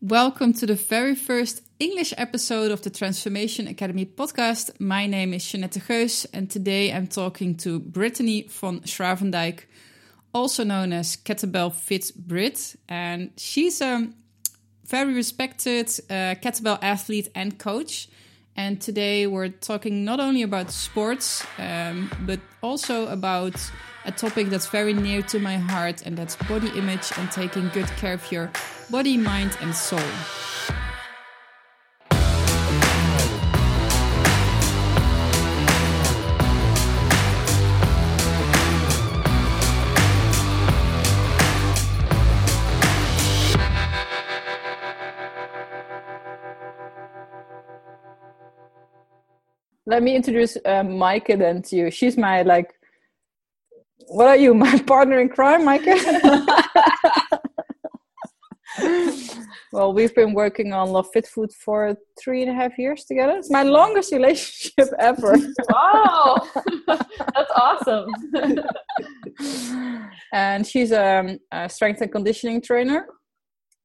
Welcome to the very first English episode of the Transformation Academy podcast. My name is Jeanette Geus, and today I'm talking to Brittany von Schravendijk, also known as Kettlebell Fit Brit. And she's a very respected uh, kettlebell athlete and coach. And today we're talking not only about sports, um, but also about a topic that's very near to my heart, and that's body image and taking good care of your body, mind, and soul. Let me introduce uh, Micah then to you. She's my like what are you, my partner in crime, Micah? well, we've been working on Love Fit Food for three and a half years together. It's my longest relationship ever. wow, that's awesome. and she's um, a strength and conditioning trainer.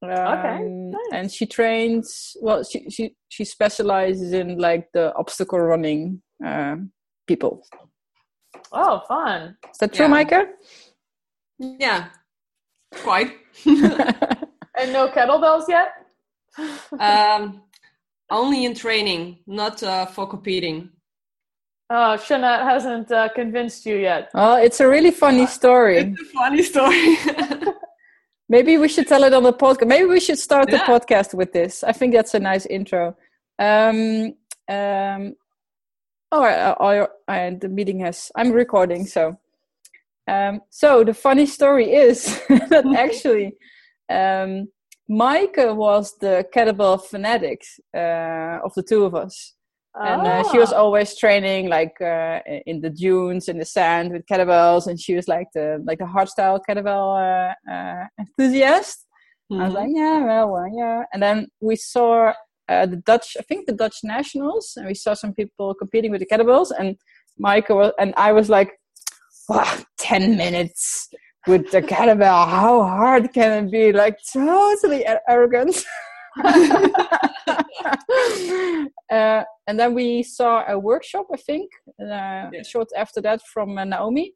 Um, okay, nice. and she trains. Well, she she she specializes in like the obstacle running uh, people. Oh, fun. Is that true, yeah. Micah? Yeah, quite. and no kettlebells yet? um, only in training, not uh, for competing. Oh, Shana hasn't uh, convinced you yet. Oh, it's a really funny story. It's a funny story. Maybe we should tell it on the podcast. Maybe we should start yeah. the podcast with this. I think that's a nice intro. Um, um, oh, I, I, the meeting has. I'm recording, so. Um, so the funny story is that actually, um, Micah was the kettlebell fanatics uh, of the two of us. And uh, she was ah. always training like uh, in the dunes in the sand with kettlebells, and she was like the like the hardstyle kettlebell uh, uh, enthusiast. Mm-hmm. I was like, yeah, well, well, yeah. And then we saw uh, the Dutch, I think the Dutch nationals, and we saw some people competing with the kettlebells. And Micah was, and I was like, wow, 10 minutes with the kettlebell. How hard can it be? Like, totally arrogant. uh, and then we saw a workshop, I think, uh, yeah. short after that from uh, Naomi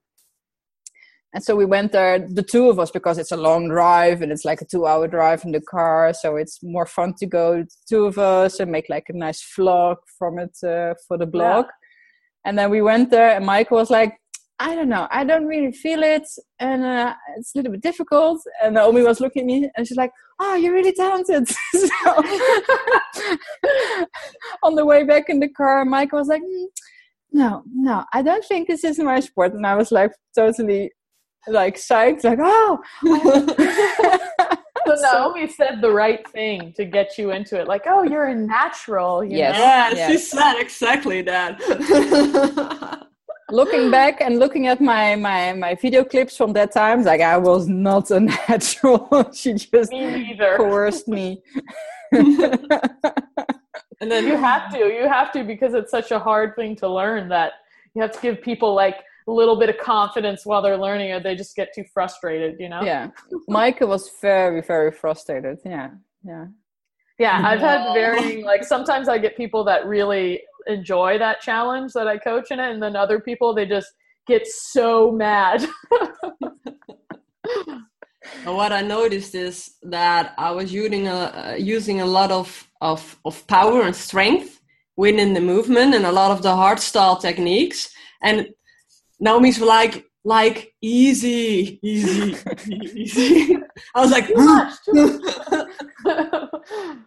and so we went there the two of us because it's a long drive and it's like a two hour drive in the car so it's more fun to go two of us and make like a nice vlog from it uh, for the blog. Yeah. and then we went there and Micah was like i don't know i don't really feel it and uh, it's a little bit difficult. And naomi was looking at me and she's like oh you're really talented. So on the way back in the car Micah was like mm, no no i don't think this is my sport. And i was like totally like psyched, like oh. oh. so Naomi said the right thing to get you into it, like oh, you're a natural. You yes. Yeah, yes. she said exactly that. looking back and looking at my my my video clips from that time, like I was not a natural. she just me coerced me. and then you have to, you have to because it's such a hard thing to learn that you have to give people like a little bit of confidence while they're learning or they just get too frustrated you know? Yeah. Micah was very very frustrated. Yeah. Yeah. Yeah i've had varying like sometimes i get people that really enjoy that challenge that i coach in it and then other people they just get so mad. What i noticed is that i was using a uh, using a lot of of of power and strength within the movement and a lot of the hard style techniques and Naomi's like, like easy, easy, easy. I was like,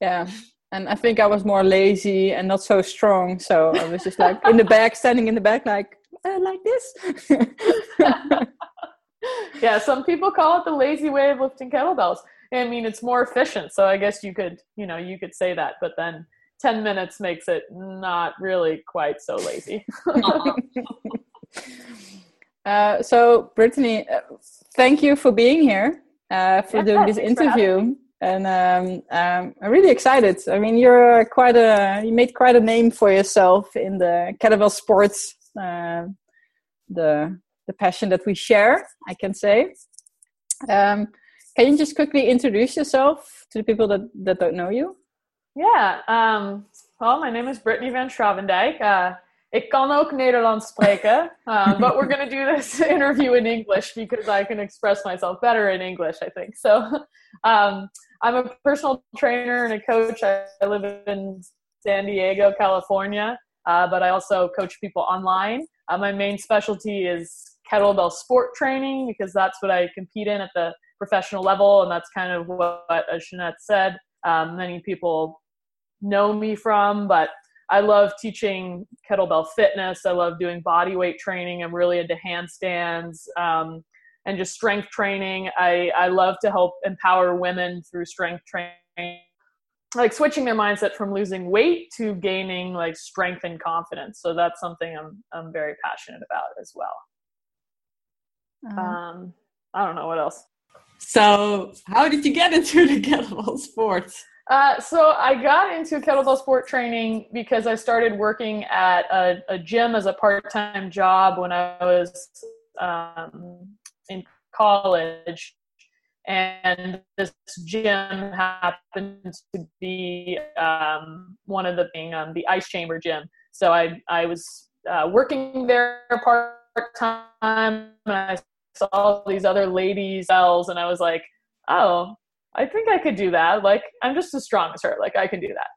yeah. And I think I was more lazy and not so strong. So I was just like in the back, standing in the back, like, uh, like this. yeah, some people call it the lazy way of lifting kettlebells. I mean, it's more efficient. So I guess you could, you know, you could say that, but then 10 minutes makes it not really quite so lazy. uh, so, Brittany, uh, thank you for being here, uh, for yeah, doing this interview. And um, um, I'm really excited. I mean, you're quite a you made quite a name for yourself in the kettlebell sports, uh, the the passion that we share. I can say. Um, can you just quickly introduce yourself to the people that, that don't know you? Yeah. Um, well, my name is Brittany van Schravendijk. Uh, ik kan ook Nederlands spreken, uh, but we're going to do this interview in English because I can express myself better in English, I think. So um, I'm a personal trainer and a coach. I, I live in San Diego, California, uh, but I also coach people online. Uh, my main specialty is kettlebell sport training because that's what I compete in at the professional level, and that's kind of what, as Jeanette said, um, many people know me from. But I love teaching kettlebell fitness. I love doing body weight training. I'm really into handstands um, and just strength training. I, I love to help empower women through strength training, like switching their mindset from losing weight to gaining like strength and confidence. So that's something I'm I'm very passionate about as well. Uh-huh. Um, I don't know what else. So, how did you get into the kettlebell sports? Uh, so I got into kettlebell sport training because I started working at a, a gym as a part-time job when I was um, in college, and this gym happened to be um, one of the being um, the ice chamber gym. So I I was uh, working there part time, and I saw these other ladies cells and I was like, oh, I think I could do that. Like, I'm just as strong as her. Like, I can do that.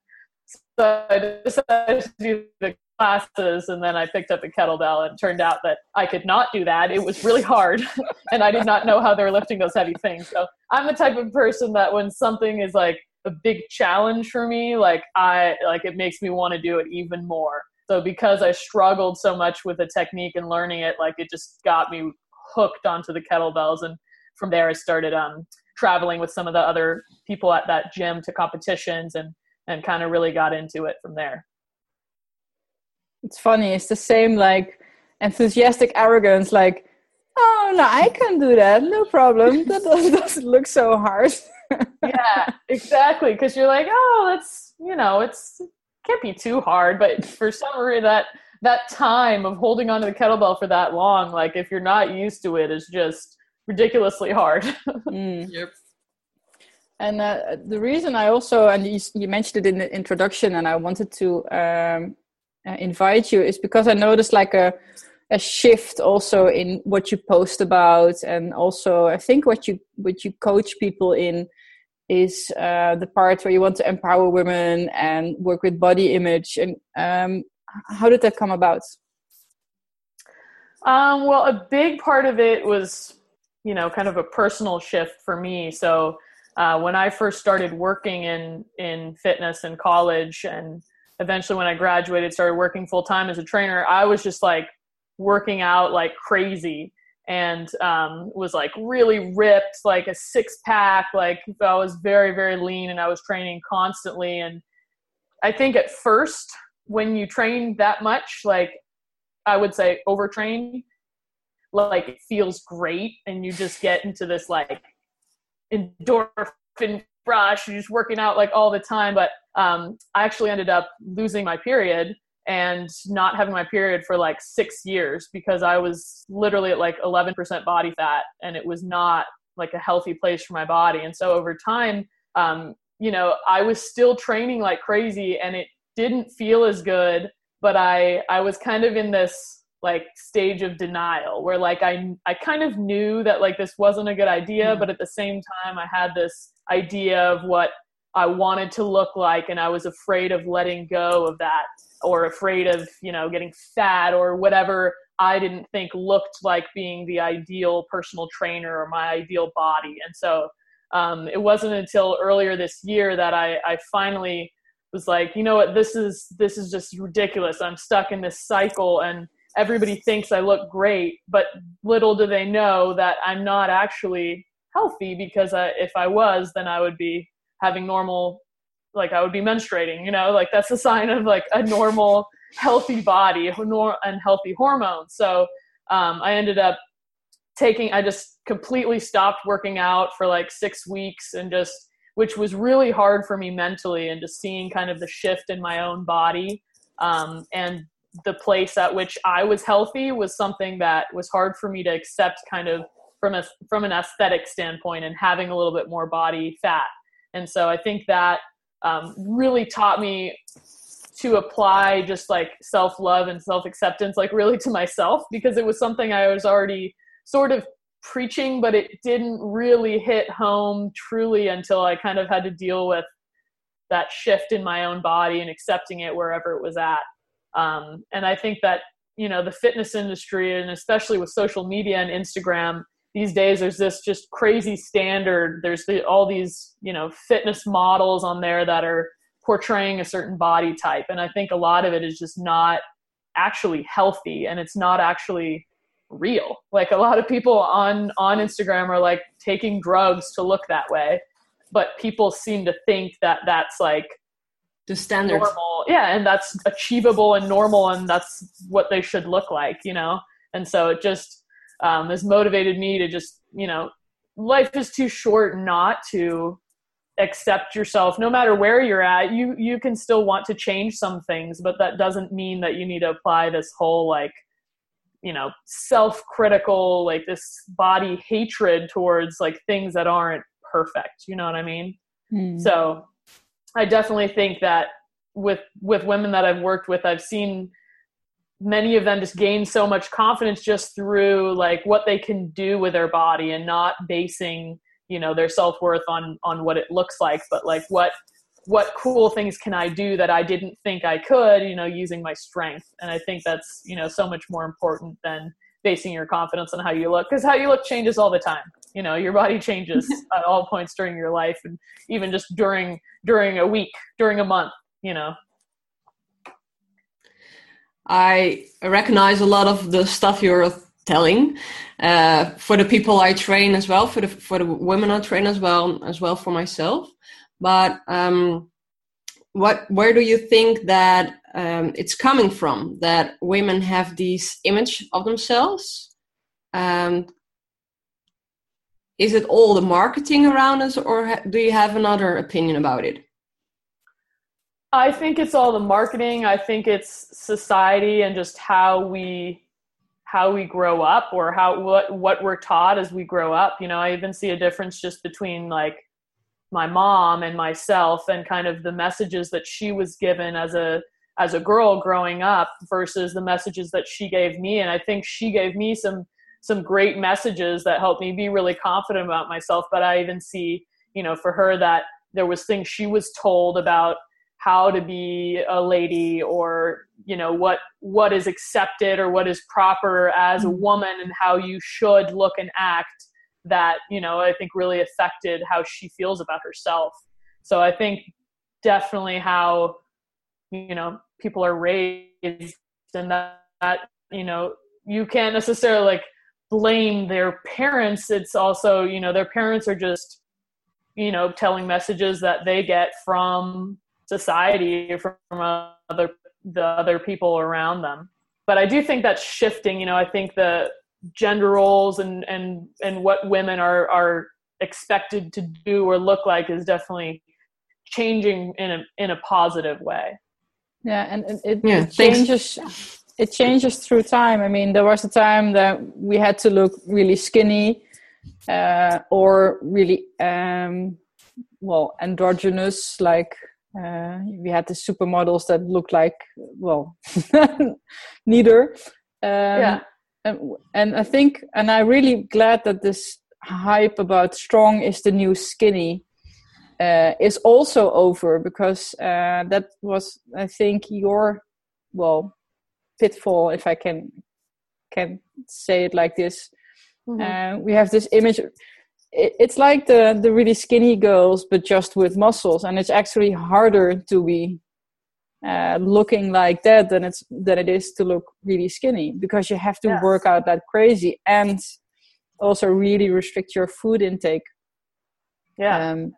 So I decided to do the classes and then I picked up a kettlebell and turned out that I could not do that. It was really hard and I did not know how they were lifting those heavy things. So I'm the type of person that when something is like a big challenge for me, like I like it makes me want to do it even more. So because I struggled so much with the technique and learning it, like it just got me hooked onto the kettlebells and from there i started um, traveling with some of the other people at that gym to competitions and and kind of really got into it from there. It's funny it's the same like enthusiastic arrogance like oh no i can do that no problem that doesn't look so hard. Yeah exactly because you're like oh that's you know it's it can't be too hard but for some reason that that time of holding onto the kettlebell for that long, like if you're not used to it, is just ridiculously hard. mm. Yep. And uh, the reason I also, and you, you, mentioned it in the introduction, and I wanted to um, uh, invite you, is because I noticed like a a shift also in what you post about, and also I think what you what you coach people in is uh, the part where you want to empower women and work with body image. And um, how did that come about? Um, well, a big part of it was, you know, kind of a personal shift for me. So uh, when I first started working in in fitness in college, and eventually when I graduated, started working full time as a trainer, I was just like working out like crazy and um, was like really ripped, like a six pack. Like I was very very lean, and I was training constantly. And I think at first when you train that much, like I would say overtrain, like it feels great and you just get into this like endorphin rush, you're just working out like all the time. But um, I actually ended up losing my period and not having my period for like six years because I was literally at like 11% body fat and it was not like a healthy place for my body. And so over time, um, you know, I was still training like crazy and it didn't feel as good but i i was kind of in this like stage of denial where like i i kind of knew that like this wasn't a good idea mm-hmm. but at the same time i had this idea of what i wanted to look like and i was afraid of letting go of that or afraid of you know getting fat or whatever i didn't think looked like being the ideal personal trainer or my ideal body and so um, it wasn't until earlier this year that I, I finally was like, you know what, this is this is just ridiculous. I'm stuck in this cycle and everybody thinks I look great, but little do they know that I'm not actually healthy because I, if I was, then I would be having normal like I would be menstruating, you know, like that's a sign of like a normal healthy body and healthy hormones. So um, I ended up taking, I just completely stopped working out for like six weeks and just which was really hard for me mentally and just seeing kind of the shift in my own body um, and the place at which I was healthy was something that was hard for me to accept kind of from a from an aesthetic standpoint and having a little bit more body fat. And so I think that um, really taught me to apply just like self love and self acceptance, like really to myself, because it was something I was already sort of preaching, but it didn't really hit home truly until I kind of had to deal with that shift in my own body and accepting it wherever it was at. Um, and I think that, you know, the fitness industry, and especially with social media and Instagram, these days there's this just crazy standard. There's the, all these, you know, fitness models on there that are portraying a certain body type. And I think a lot of it is just not actually healthy and it's not actually real. Like a lot of people on on Instagram are like taking drugs to look that way, but people seem to think that that's like the standard normal. Yeah, and that's achievable and normal and that's what they should look like, you know. And so it just um, has motivated me to just, you know, life is too short not to accept yourself no matter where you're at you you can still want to change some things but that doesn't mean that you need to apply this whole like you know self-critical like this body hatred towards like things that aren't perfect you know what i mean mm. so i definitely think that with with women that i've worked with i've seen many of them just gain so much confidence just through like what they can do with their body and not basing you know their self-worth on on what it looks like but like what what cool things can I do that I didn't think I could, you know, using my strength. And I think that's, you know, so much more important than basing your confidence on how you look because how you look changes all the time. You know, your body changes at all points during your life and even just during during a week, during a month, you know. I recognize a lot of the stuff you're telling uh, for the people I train as well, for the for the women I train as well, as well for myself. But um, what, where do you think that um, it's coming from? That women have this image of themselves. Um, is it all the marketing around us, or do you have another opinion about it? I think it's all the marketing. I think it's society and just how we how we grow up or how what what we're taught as we grow up. You know, I even see a difference just between like my mom and myself and kind of the messages that she was given as a as a girl growing up versus the messages that she gave me and i think she gave me some some great messages that helped me be really confident about myself but i even see you know for her that there was things she was told about how to be a lady or you know what what is accepted or what is proper as a mm-hmm. woman and how you should look and act that you know i think really affected how she feels about herself so i think definitely how you know people are raised and that, that you know you can't necessarily like blame their parents it's also you know their parents are just you know telling messages that they get from society from other the other people around them. But i do think that's shifting you know i think the gender roles and and and what women are are expected to do or look like is definitely changing in a in a positive way. Yeah and it, yeah, it changes it changes through time. I mean there was a time that we had to look really skinny uh, or really um, well androgynous like uh, we had the supermodels that looked like well neither. Um, yeah. and, and I think, and I'm really glad that this hype about strong is the new skinny uh, is also over because uh, that was, I think, your well pitfall, if I can can say it like this. Mm-hmm. Uh, we have this image. it's like the the really skinny girls, but just with muscles, and it's actually harder to be uh, looking like that than it's than it is to look really skinny because you have to yes. work out that crazy and also really restrict your food intake. Yeah. Um,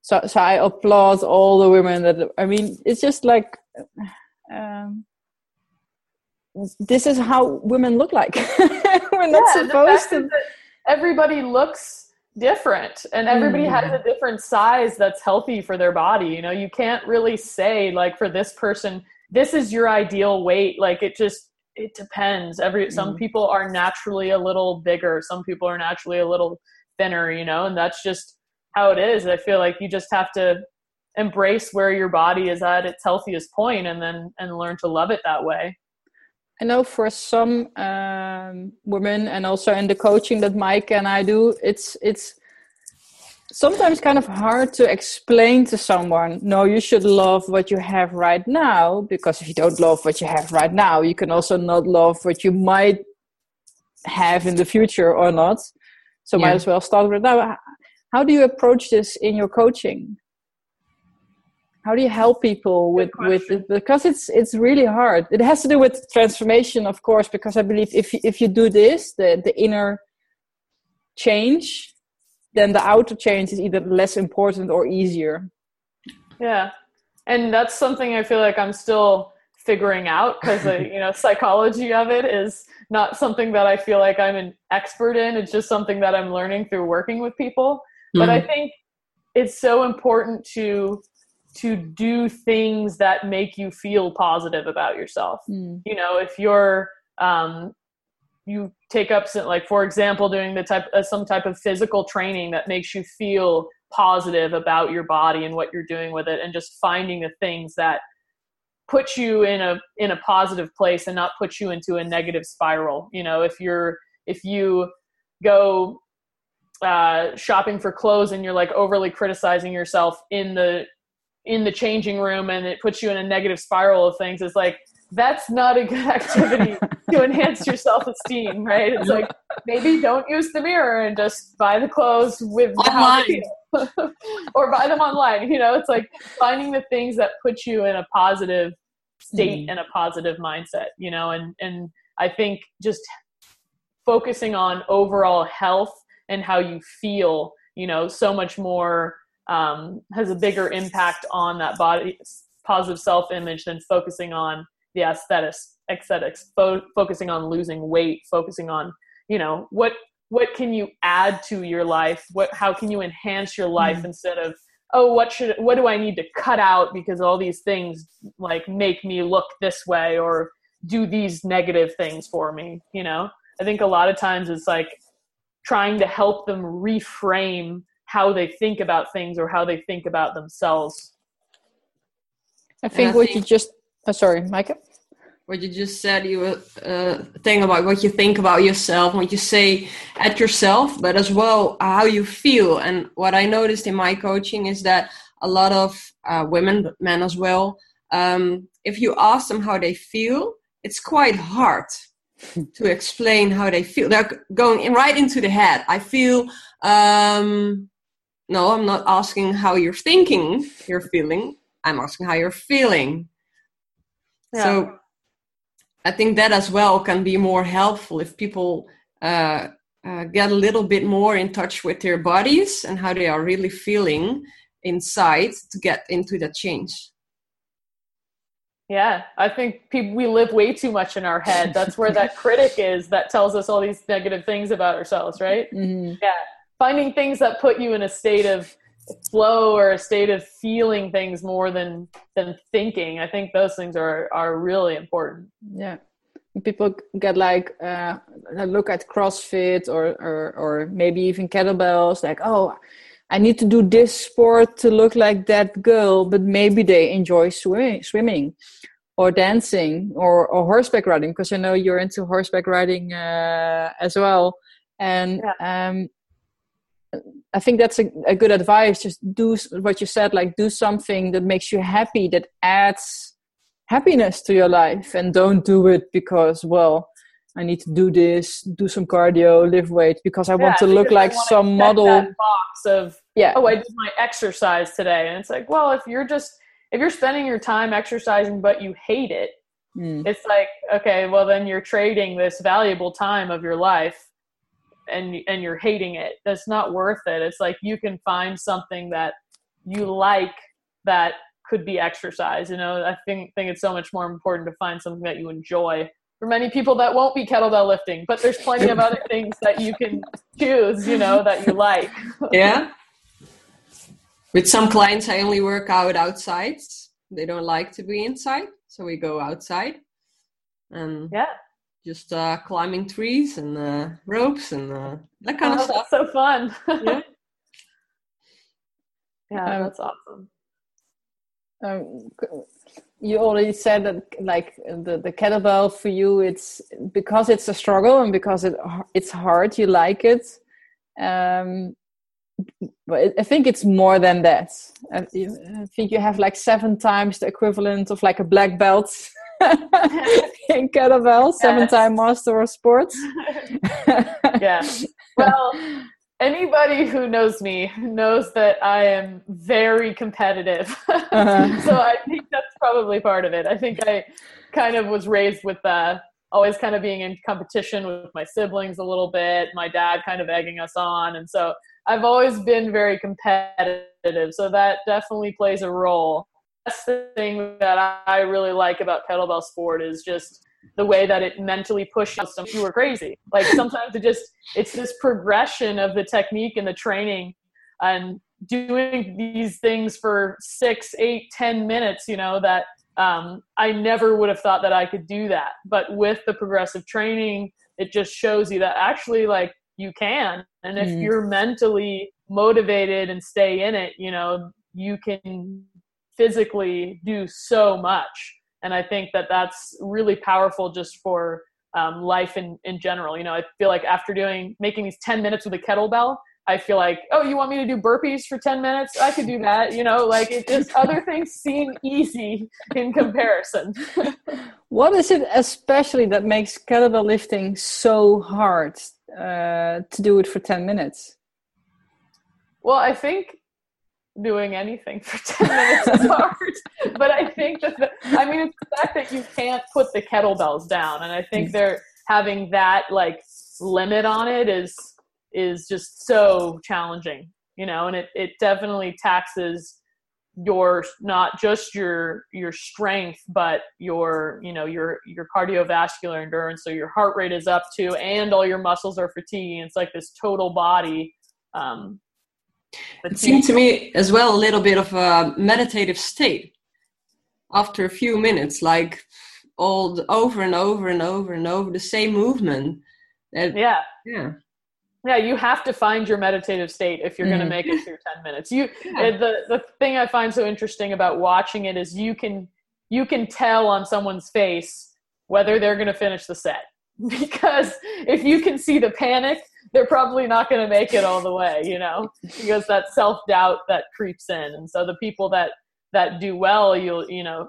so so I applaud all the women that I mean it's just like um, this is how women look like. We're not yeah, supposed to. Everybody looks different and everybody mm-hmm. has a different size that's healthy for their body you know you can't really say like for this person this is your ideal weight like it just it depends. Every some Mm. people are naturally a little bigger, some people are naturally a little thinner, you know, and that's just how it is. I feel like you just have to embrace where your body is at its healthiest point and then and learn to love it that way. I know for some um, women, and also in the coaching that Mike and I do, it's it's sometimes kind of hard to explain to someone. No, you should love what you have right now, because if you don't love what you have right now, you can also not love what you might have in the future or not. So might as well start with now. How do you approach this in your coaching? How do you help people with with because it's it's really hard. It has to do with transformation, of course, because I believe if you- if you do this, the the inner change, then the outer change is either less important or easier. Yeah. And that's something I feel like I'm still figuring out because you know psychology of it is not something that I feel like I'm an expert in. It's just something that I'm learning through working with people. But I mm-hmm. think it's so important to to do things that make you feel positive about yourself. You know, if you're um, you take up some, like for example doing the type uh, some type of physical training that makes you feel positive about your body and what you're doing with it and just finding the things that put you in a in a positive place and not put you into a negative spiral you know if you're if you go uh, shopping for clothes and you're like overly criticizing yourself in the in the changing room and it puts you in a negative spiral of things it's like that's not a good activity to enhance your self-esteem right it's like maybe don't use the mirror and just buy the clothes with Online. or buy them online you know it's like finding the things that put you in a positive state Mm. and a positive mindset you know and and i think just focusing on overall health and how you feel you know so much more um, has a bigger impact on that body positive self-image than focusing on the aesthetics aesthetics fo- focusing on losing weight focusing on you know what what can you add to your life? What how can you enhance your life Mm. instead of oh what should what do i need to cut out because all these things like make me look this way or do these negative things for me you know? I think a lot of times it's like trying to help them reframe how they think about things or how they think about themselves. I think I what you just oh, sorry, Micah. what you just said you were uh, thing about what you think about yourself what you say at yourself but as well how you feel. And what i noticed in my coaching is that a lot of uh, women but men as well um, if you ask them how they feel it's quite hard to explain how they feel. They're going in right into the head. I feel um, no i'm not asking how you're thinking you're feeling i'm asking how you're feeling so I think that as well can be more helpful if people uh, uh, get a little bit more in touch with their bodies and how they are really feeling inside to get into that change. Yeah, I think people, we live way too much in our head. That's where that critic is that tells us all these negative things about ourselves, right? Mhm. Yeah, finding things that put you in a state of flow or a state of feeling things more than than thinking. I think those things are are really important. yeah people get like uh, look at crossfit or, or or maybe even kettlebells like oh i need to do this sport to look like that girl but maybe they enjoy swimming swimming or dancing or, or horseback riding because i know you're into horseback riding uh, as well and um, i think that's a, a good advice. Just do what you said like do something that makes you happy that adds happiness to your life. And don't do it because well i need to do this do some cardio lift weight because i want to look like some model box of yeah. Oh, I did my exercise today, and it's like, well, if you're just if you're spending your time exercising but you hate it, Mm. it's like okay, well then you're trading this valuable time of your life, and and you're hating it. That's not worth it. It's like you can find something that you like that could be exercise. You know, I think think it's so much more important to find something that you enjoy. For many people, that won't be kettlebell lifting, but there's plenty of other things that you can choose. You know, that you like. Yeah. With some clients, I only work out outside. They don't like to be inside, so we go outside. And Yeah. Just uh, climbing trees and uh, ropes and uh, that kind oh, of stuff. so fun. yeah, yeah Um, that's awesome. Um, you already said that like the, the kettlebell for you it's because it's a struggle and because it it's hard you like it um but i think it's more than that I, I think you have like seven times the equivalent of like a black belt in kettlebell seven-time master of sports Yeah. Well, anybody who knows me knows that I am very competitive. Uh-huh. so I think that's probably part of it. I think I kind of was raised with uh, always kind of being in competition with my siblings a little bit, my dad kind of egging us on. And so I've always been very competitive. So that definitely plays a role. That's the thing that I really like about kettlebell sport is just the way that it mentally pushes some you were crazy. Like sometimes it just it's this progression of the technique and the training and doing these things for six, eight, ten minutes, you know, that um, I never would have thought that I could do that. But with the progressive training, it just shows you that actually like you can. And if Mm. you're mentally motivated and stay in it, you know, you can physically do so much. And i think that that's really powerful just for um, life in, in general. You know i feel like after doing making these 10 minutes with a kettlebell i feel like oh you want me to do burpees for 10 minutes? I could do that. You know like it just other things seem easy in comparison. What is it especially that makes kettlebell lifting so hard uh, to do it for 10 minutes? Well i think doing anything for 10 minutes is hard. But i think that the, i mean it's the fact that you can't put the kettlebells down and i think they're having that like limit on it is is just so challenging you know and it, it definitely taxes your not just your your strength but your you know your your cardiovascular endurance so your heart rate is up too and all your muscles are fatiguing. It's like this total body um It seemed to me as well a little bit of a meditative state after a few minutes, like all the, over and over and over and over the same movement. That, yeah yeah. yeah you have to find your meditative state if you're going Mhm. to make it through 10 minutes you Yeah. the the thing i find so interesting about watching it is you can you can tell on someone's face whether they're going to finish the set because if you can see the panic they're probably not going to make it all the way you know because that self-doubt that creeps in and so the people that that do well you'll you know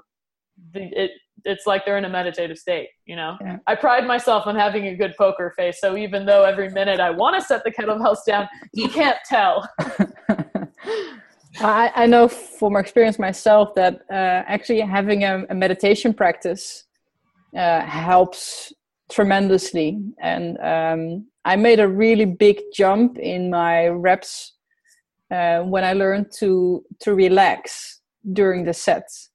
the, it it's like they're in a meditative state you know Yeah. i pride myself on having a good poker face so even though every minute i want to set the kettlebells down you can't tell I, I know from experience myself that uh, actually having a, a meditation practice uh, helps tremendously. And um, I made a really big jump in my reps uh, when I learned to to relax during the sets.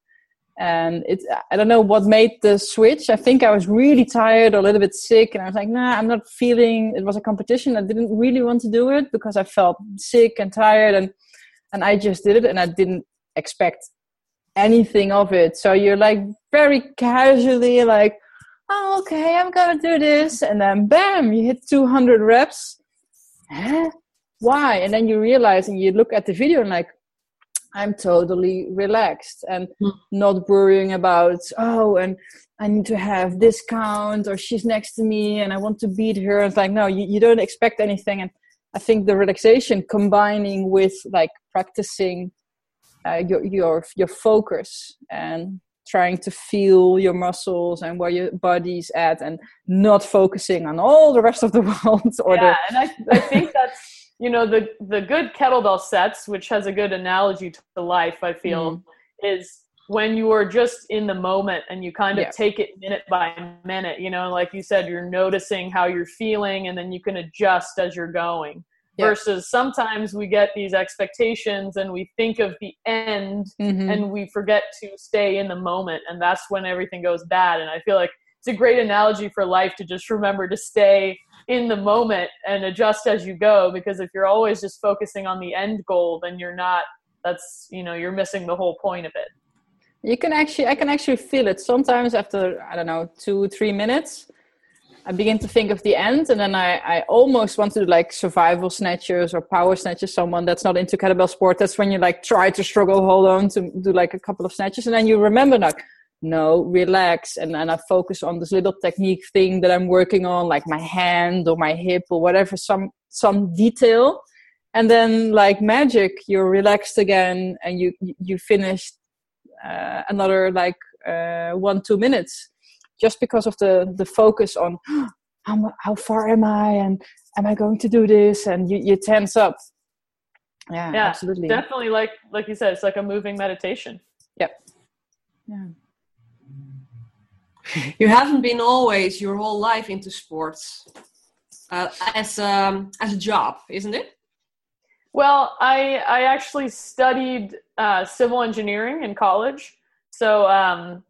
And it's I don't know what made the switch. I think I was really tired or a little bit sick, and I was like, "Nah, I'm not feeling." It was a competition. I didn't really want to do it because I felt sick and tired, and and I just did it and I didn't expect anything of it. So you're like very casually like, oh, okay, I'm gonna do this, and then bam, you hit 200 reps. Huh? Why? And then you realize and you look at the video and like, I'm totally relaxed and Hmm. not worrying about oh, and I need to have this count or she's next to me and I want to beat her. It's like no, you, you don't expect anything and I think the relaxation combining with like practicing uh, your your your focus and trying to feel your muscles and where your body's at and not focusing on all the rest of the world or yeah and I, I think that's you know the the good kettlebell sets which has a good analogy to life i feel mm. is when you are just in the moment and you kind of Yeah. take it minute by minute you know like you said you're noticing how you're feeling and then you can adjust as you're going Yeah. versus sometimes we get these expectations and we think of the end Mhm. and we forget to stay in the moment and that's when everything goes bad and i feel like it's a great analogy for life to just remember to stay in the moment and adjust as you go because if you're always just focusing on the end goal then you're not that's you know you're missing the whole point of it you can actually i can actually feel it sometimes after i don't know two three minutes I begin to think of the end, and then I, I almost want to do like survival snatches or power snatches. Someone that's not into kettlebell sport. That's when you like try to struggle, hold on to do like a couple of snatches, and then you remember like, no, relax, and then I focus on this little technique thing that I'm working on, like my hand or my hip or whatever, some some detail, and then like magic, you're relaxed again, and you you finished uh, another like uh, one two minutes just because of the the focus on how, how far am I and am I going to do this and you, you tense up. Yeah, yeah, absolutely. Definitely, like like you said, it's like a moving meditation. Yep. Yeah. You haven't been always your whole life into sports uh, as um, as a job, isn't it? Well, I I actually studied uh, civil engineering in college, so um,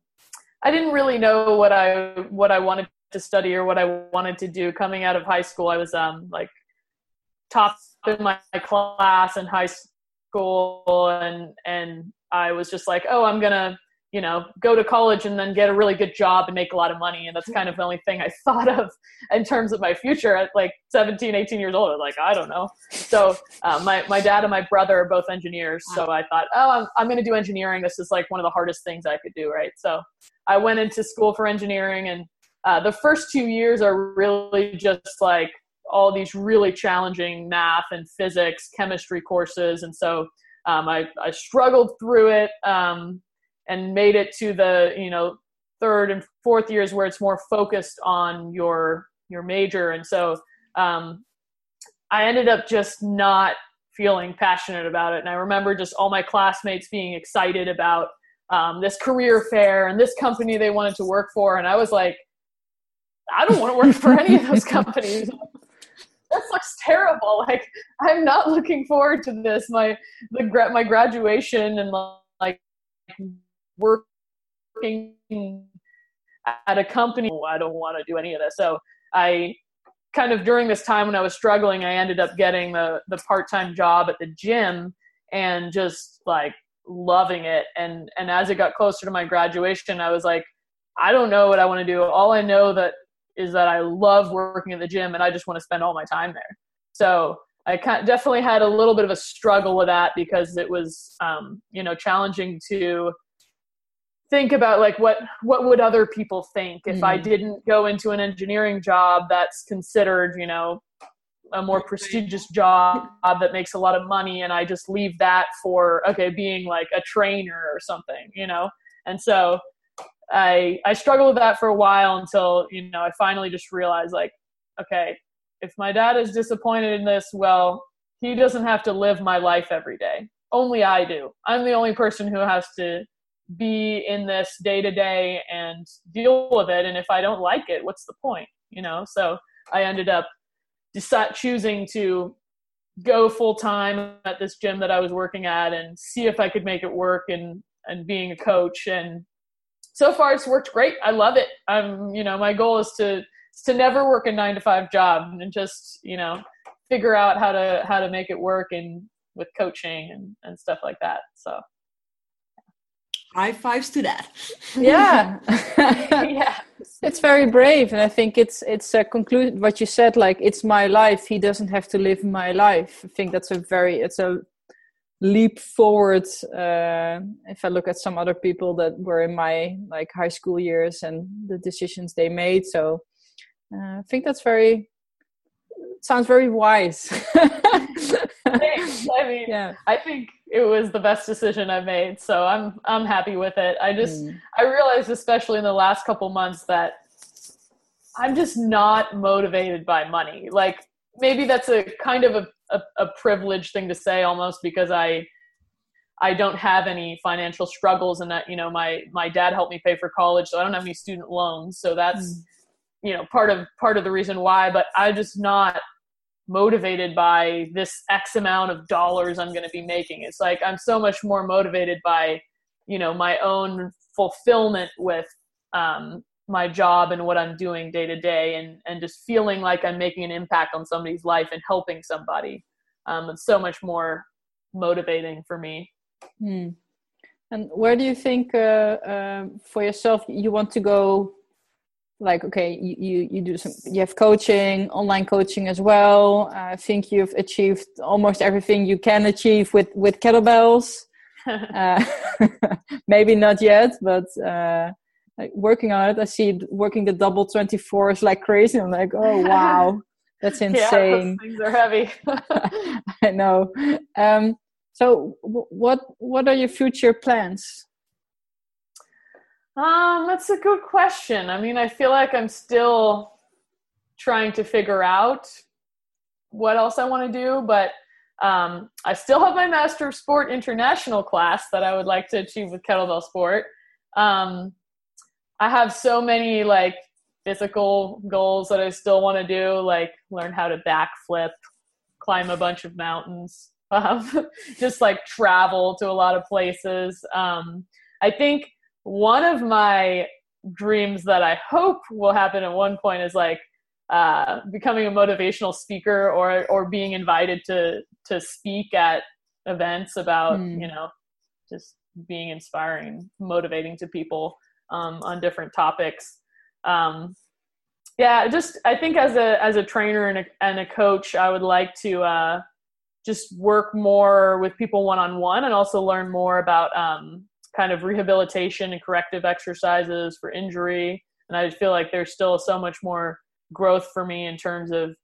I didn't really know what I what I wanted to study or what I wanted to do. Coming out of high school, I was um like top in my class in high school, and and I was just like, oh, I'm gonna you know go to college and then get a really good job and make a lot of money. And that's kind of the only thing i thought of in terms of my future at like 17 18 years old. I like i don't know. So uh, my, my dad and my brother are both engineers. So i thought oh i'm, I'm going to do engineering. This is like one of the hardest things i could do right? So I went into school for engineering, and uh, the first two years are really just like all these really challenging math and physics, chemistry courses, and so um, I, I struggled through it um, and made it to the you know third and fourth years where it's more focused on your your major, and so um, I ended up just not feeling passionate about it. And I remember just all my classmates being excited about um, this career fair and this company they wanted to work for. And I was like, I don't want to work for any of those companies. this looks terrible. Like I'm not looking forward to this. My the my graduation and like working at a company. I don't want to do any of this. So I kind of during this time when I was struggling, I ended up getting the the part time job at the gym and just like loving it and and as it got closer to my graduation i was like i don't know what i want to do all i know that is that i love working at the gym and i just want to spend all my time there so i definitely had a little bit of a struggle with that because it was um, you know challenging to think about like what what would other people think if mm. i didn't go into an engineering job that's considered you know a more prestigious job that makes a lot of money and I just leave that for okay being like a trainer or something you know? And so I I struggled with that for a while until you know I finally just realized like okay if my dad is disappointed in this well he doesn't have to live my life every day. Only I do. I'm the only person who has to be in this day to day and deal with it and if I don't like it what's the point you know so I ended up decide choosing to go full time at this gym that I was working at and see if I could make it work and and being a coach and so far it's worked great. I love it. I'm you know my goal is to to never work a 9 to 5 job and just you know figure out how to how to make it work and with coaching and and stuff like that. So high fives to that. Yeah. Yeah. It's very brave and i think it's it's a conclusion what you said like it's my life. He doesn't have to live my life. I think that's a very it's a leap forward uh, if i look at some other people that were in my like high school years and the decisions they made. So uh, i think that's very sounds very wise. Thanks. I mean, yeah. I think it was the best decision I made, so I'm I'm happy with it. I just mm. I realized, especially in the last couple months, that I'm just not motivated by money. Like maybe that's a kind of a, a, a privileged thing to say, almost because I I don't have any financial struggles, and that you know my my dad helped me pay for college, so I don't have any student loans. So that's mm. you know part of part of the reason why. But I just not motivated by this X amount of dollars I'm going to be making. It's like I'm so much more motivated by, you know, my own fulfillment with um, my job and what I'm doing day to day, and and just feeling like I'm making an impact on somebody's life and helping somebody. Um, it's so much more motivating for me. Hmm. And where do you think, uh, uh, for yourself, you want to go like okay you, you you do some you have coaching online coaching as well. I think you've achieved almost everything you can achieve with with kettlebells. Uh, maybe not yet but uh, like working on it i see working the double 24 is like crazy. I'm like oh wow. That's insane. yeah, things are heavy. I know. Um, so w- what what are your future plans um, that's a good question. I mean, I feel like I'm still trying to figure out what else I want to do, but um, I still have my Master of Sport International class that I would like to achieve with kettlebell sport. Um, I have so many like physical goals that I still want to do, like learn how to backflip, climb a bunch of mountains, um, just like travel to a lot of places. Um, I think one of my dreams that I hope will happen at one point is like uh, becoming a motivational speaker or or being invited to to speak at events about mm. you know just being inspiring, motivating to people um, on different topics. Um, yeah, just I think as a as a trainer and a, and a coach, I would like to uh, just work more with people one on one and also learn more about um, kind of rehabilitation and corrective exercises for injury. And I feel like there's still so much more growth for me in terms of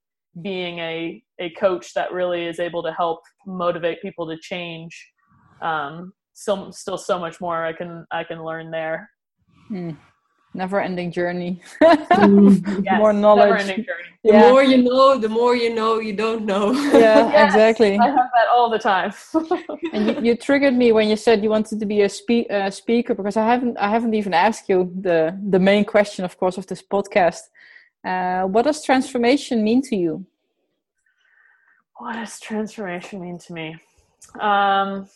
being a, a coach that really is able to help motivate people to change. Um, still, still so much more I can, I can learn there. Hmm never ending journey mm. yes, more knowledge the yeah. more you know the more you know you don't know yeah yes, exactly i have that all the time and you, you, triggered me when you said you wanted to be a spe- uh, speaker because i haven't i haven't even asked you the the main question of course of this podcast uh, what does transformation mean to you what does transformation mean to me um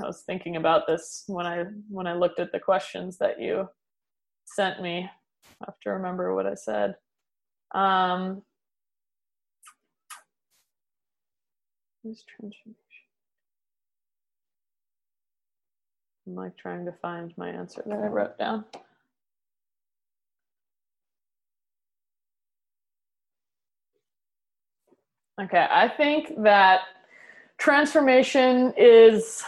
i was thinking about this when i when i looked at the questions that you sent me. I have to remember what I said. Um, transformation? I'm like trying to find my answer that I wrote down. Okay, I think that transformation is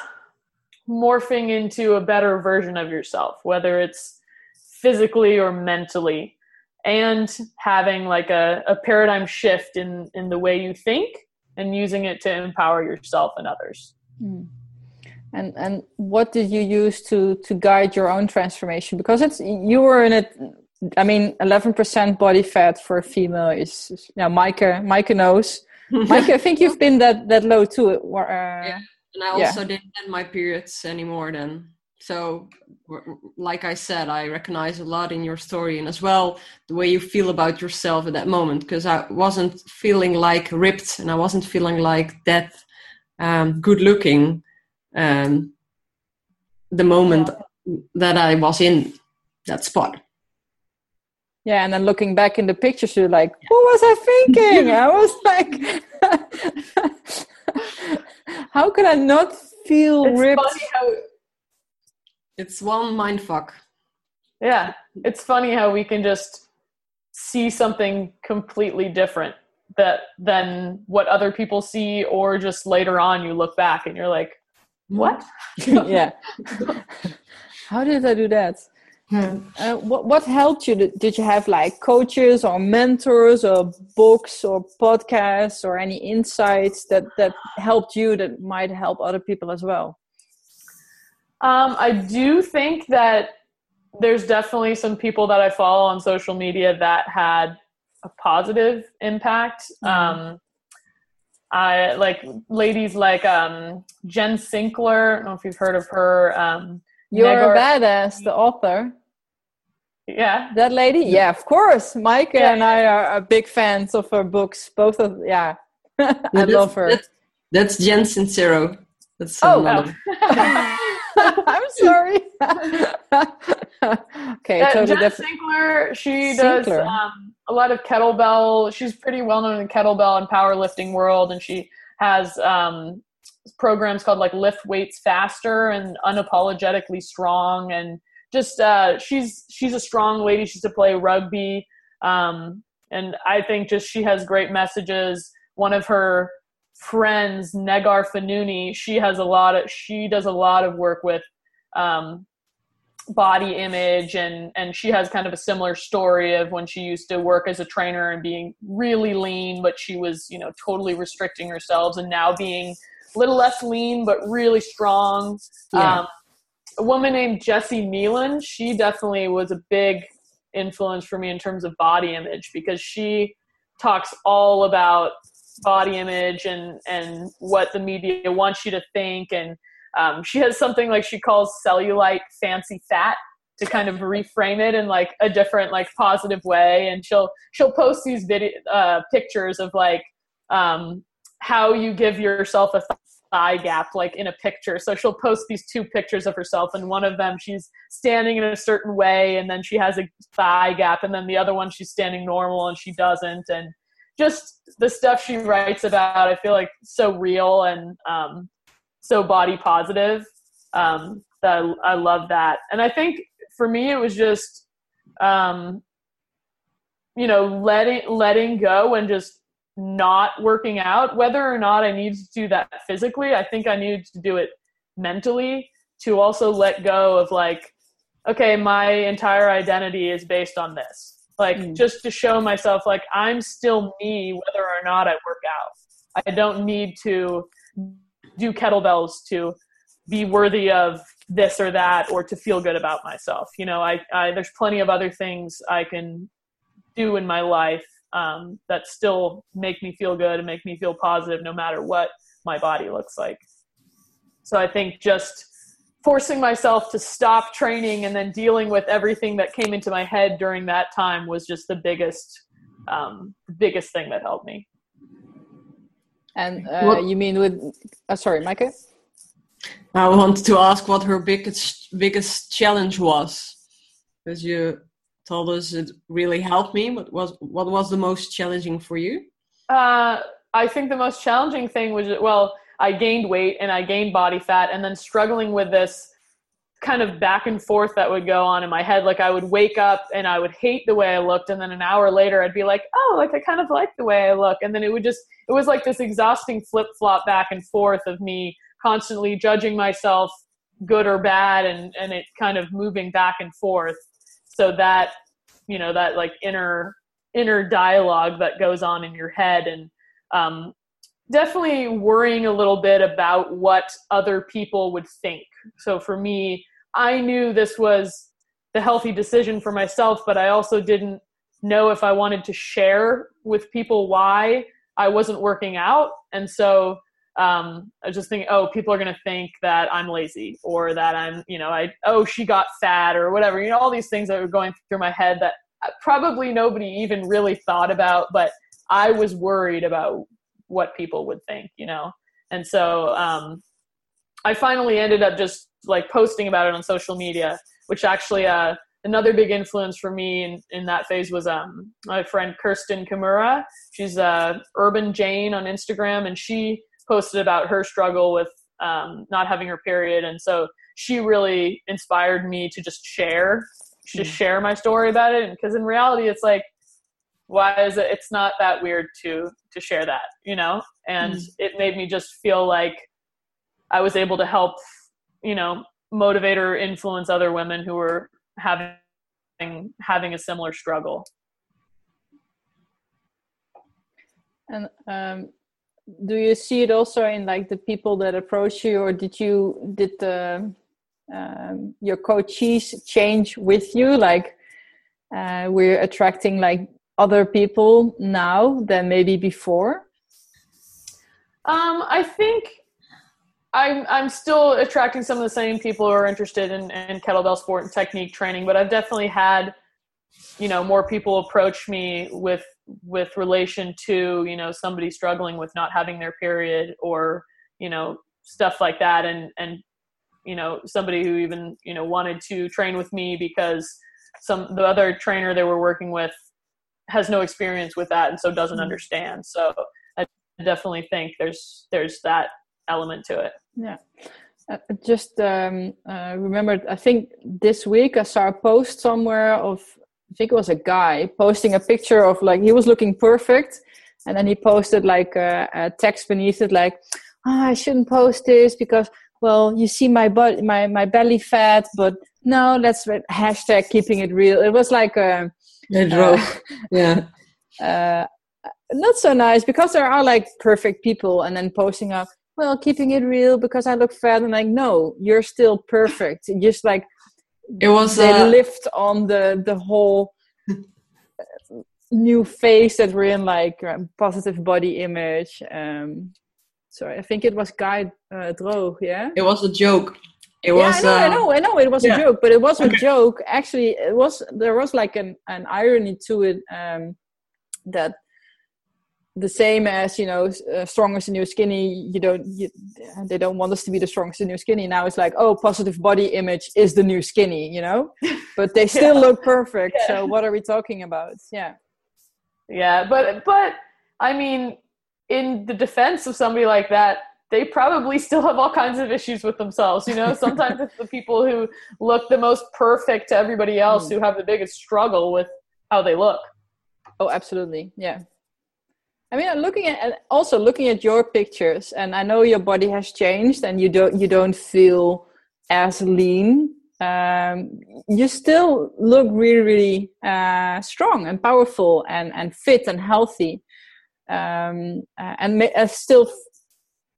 morphing into a better version of yourself, whether it's physically or mentally and having like a, a paradigm shift in in the way you think and using it to empower yourself and others mm. and and what did you use to to guide your own transformation because it's you were in it i mean 11% body fat for a female is yeah micah micah knows micah i think you've been that that low too uh, yeah and i also yeah. didn't get my periods anymore then so like i said i recognize a lot in your story and as well the way you feel about yourself at that moment because i wasn't feeling like ripped and i wasn't feeling like that um, good looking um, the moment that i was in that spot. Yeah and then looking back in the pictures you're like what was i thinking? I was like how could i not feel it's ripped? how it's one mind fuck. Yeah, it's funny how we can just see something completely different that than what other people see, or just later on you look back and you're like, "What?" yeah. how did I do that? Hmm. Uh, what what helped you? Did you have like coaches or mentors or books or podcasts or any insights that that helped you that might help other people as well? Um, I do think that there's definitely some people that I follow on social media that had a positive impact. Mm-hmm. Um, I like ladies like um, Jen Sinkler. I don't know if you've heard of her. Um, You're Negar- a badass, the author. Yeah, that lady. Yeah, of course. Micah yeah, and I are, are, big fans of her books. Both of yeah, I love her. That's, that's Jen Sincero. That's oh, oh. I'm sorry. okay, uh, totally Jen different. Sinkler, she Sinkler. does um, a lot of kettlebell. She's pretty well known in the kettlebell and powerlifting world, and she has um, programs called like Lift Weights Faster and Unapologetically Strong, and just uh, she's she's a strong lady. She used to play rugby. Um, and I think just she has great messages. One of her friends, Negar Fonooni, she has a lot of she does a lot of work with um, body image and and she has kind of a similar story of when she used to work as a trainer and being really lean but she was you know totally restricting herself and now being a little less lean but really strong yeah. um, a woman named Jessi Kneeland she definitely was a big influence for me in terms of body image because she talks all about body image and and what the media wants you to think. And um, she has something like she calls cellulite fancy fat to kind of reframe it in like a different like positive way. And she'll she'll post these video uh, pictures of like um, how you give yourself a thigh gap like in a picture. So she'll post these two pictures of herself and one of them she's standing in a certain way and then she has a thigh gap and then the other one she's standing normal and she doesn't. And just the stuff she writes about i feel like so real and um, so body positive. Um, that I, I, love that. And i think for me it was just um, you know letting letting go and just not working out. Whether or not i needed to do that physically i think i needed to do it mentally to also let go of like okay my entire identity is based on this like mm. just to show myself like i'm still me whether or not i work out. I don't need to do kettlebells to be worthy of this or that or to feel good about myself. You know i, I there's plenty of other things i can do in my life um, that still make me feel good and make me feel positive no matter what my body looks like. So i think just forcing myself to stop training and then dealing with everything that came into my head during that time was just the biggest um, biggest thing that helped me. And uh, you mean with uh, sorry micah? I wanted to ask what her biggest biggest challenge was. Because you told us it really helped me. What was what was the most challenging for you? Uh, i think the most challenging thing was well I gained weight and I gained body fat and then struggling with this kind of back and forth that would go on in my head. Like I would wake up and I would hate the way I looked. And then an hour later, I'd be like, oh, like I kind of like the way I look. And then it would just, it was like this exhausting flip flop back and forth of me constantly judging myself good or bad and, and it kind of moving back and forth. So that, you know, that like inner, inner dialogue that goes on in your head. And, um, definitely worrying a little bit about what other people would think. So for me, I knew this was the healthy decision for myself, but I also didn't know if I wanted to share with people why I wasn't working out. And so um, I was just thinking, oh, people are going to think that I'm lazy or that I'm, you know, I, oh, she got fat or whatever. You know, all these things that were going through my head that probably nobody even really thought about, but I was worried about what people would think, you know? And so um, I finally ended up just like posting about it on social media, which actually uh, another big influence for me in, in that phase was um, my friend Kirsten Kimura. She's uh, Urban Jane on Instagram, and she posted about her struggle with um, not having her period. And so she really inspired me to just share, just hmm. share my story about it. Because in reality, it's like why is it it's not that weird to to share that you know? And mm. it made me just feel like i was able to help you know motivate or influence other women who were having having a similar struggle. And um, do you see it also in like the people that approach you or did you did the um, your coaches change with you? Like uh, we're attracting like other people now than maybe before? Um, I think I'm I'm still attracting some of the same people who are interested in, in kettlebell sport and technique training, but I've definitely had you know more people approach me with with relation to you know somebody struggling with not having their period or you know stuff like that and and you know somebody who even you know wanted to train with me because some the other trainer they were working with has no experience with that and so doesn't mm-hmm. understand so i definitely think there's there's that element to it yeah uh, just um, uh, remembered i think this week i saw a post somewhere of I think it was a guy posting a picture of like he was looking perfect, and then he posted like a, a text beneath it like, oh, "I shouldn't post this because well, you see my butt, my my belly fat, but no, let's hashtag keeping it real." It was like a, uh, yeah. Uh, not so nice because there are like perfect people and then posting up well keeping it real because i look fat and like no you're still perfect. Just like it was they uh, lift on the the whole new face that we're in like uh, positive body image. Um sorry i think it was guy uh, droog yeah? It was a joke it yeah, was I know, uh, I know, I know. It was yeah. a joke, but it was Okay. a joke. Actually, it was there was like an an irony to it um, that the same as you know, uh, strong is the new skinny. You don't, you, they don't want us to be the strongest, the new skinny. Now it's like, oh, positive body image is the new skinny, you know. But they still Yeah. look perfect. Yeah. So what are we talking about? Yeah, Yeah, but but I mean, in the defense of somebody like that, they probably still have all kinds of issues with themselves. You know, sometimes it's the people who look the most perfect to everybody else Mm. who have the biggest struggle with how they look. Oh, absolutely. Yeah. I mean, I'm looking at also looking at your pictures, and I know your body has changed, and you don't you don't feel as lean. Um, you still look really, really uh, strong and powerful, and and fit and healthy, um, uh, and ma- uh, still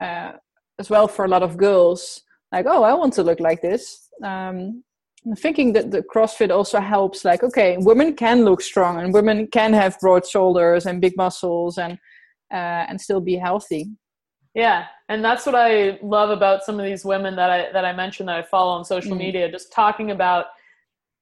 uh, as well for a lot of girls. Like, oh, I want to look like this. Um, I'm thinking that the CrossFit also helps. Like, okay, women can look strong, and women can have broad shoulders and big muscles, and uh, and still be healthy. Yeah, and that's what I love about some of these women that I that I mentioned that I follow on social Mm. media. Just talking about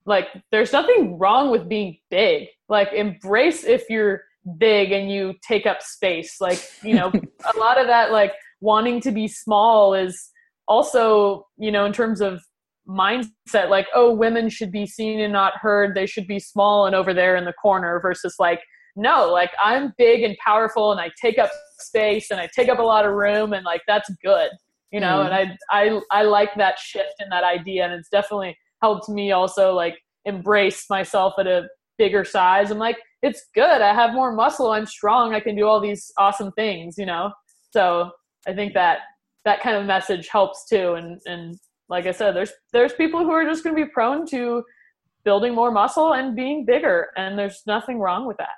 like, there's nothing wrong with being big. Like, embrace if you're big and you take up space. Like, you know, a lot of that like wanting to be small is also you know in terms of mindset like oh women should be seen and not heard. They should be small and over there in the corner versus like no like i'm big and powerful and i take up space and i take up a lot of room and like that's good you know Mm. and I, I i like that shift in that idea and it's definitely helped me also like embrace myself at a bigger size. I'm like it's good. I have more muscle. I'm strong. I can do all these awesome things you know? So i think that that kind of message helps too and and like i said there's there's people who are just going to be prone to building more muscle and being bigger and there's nothing wrong with that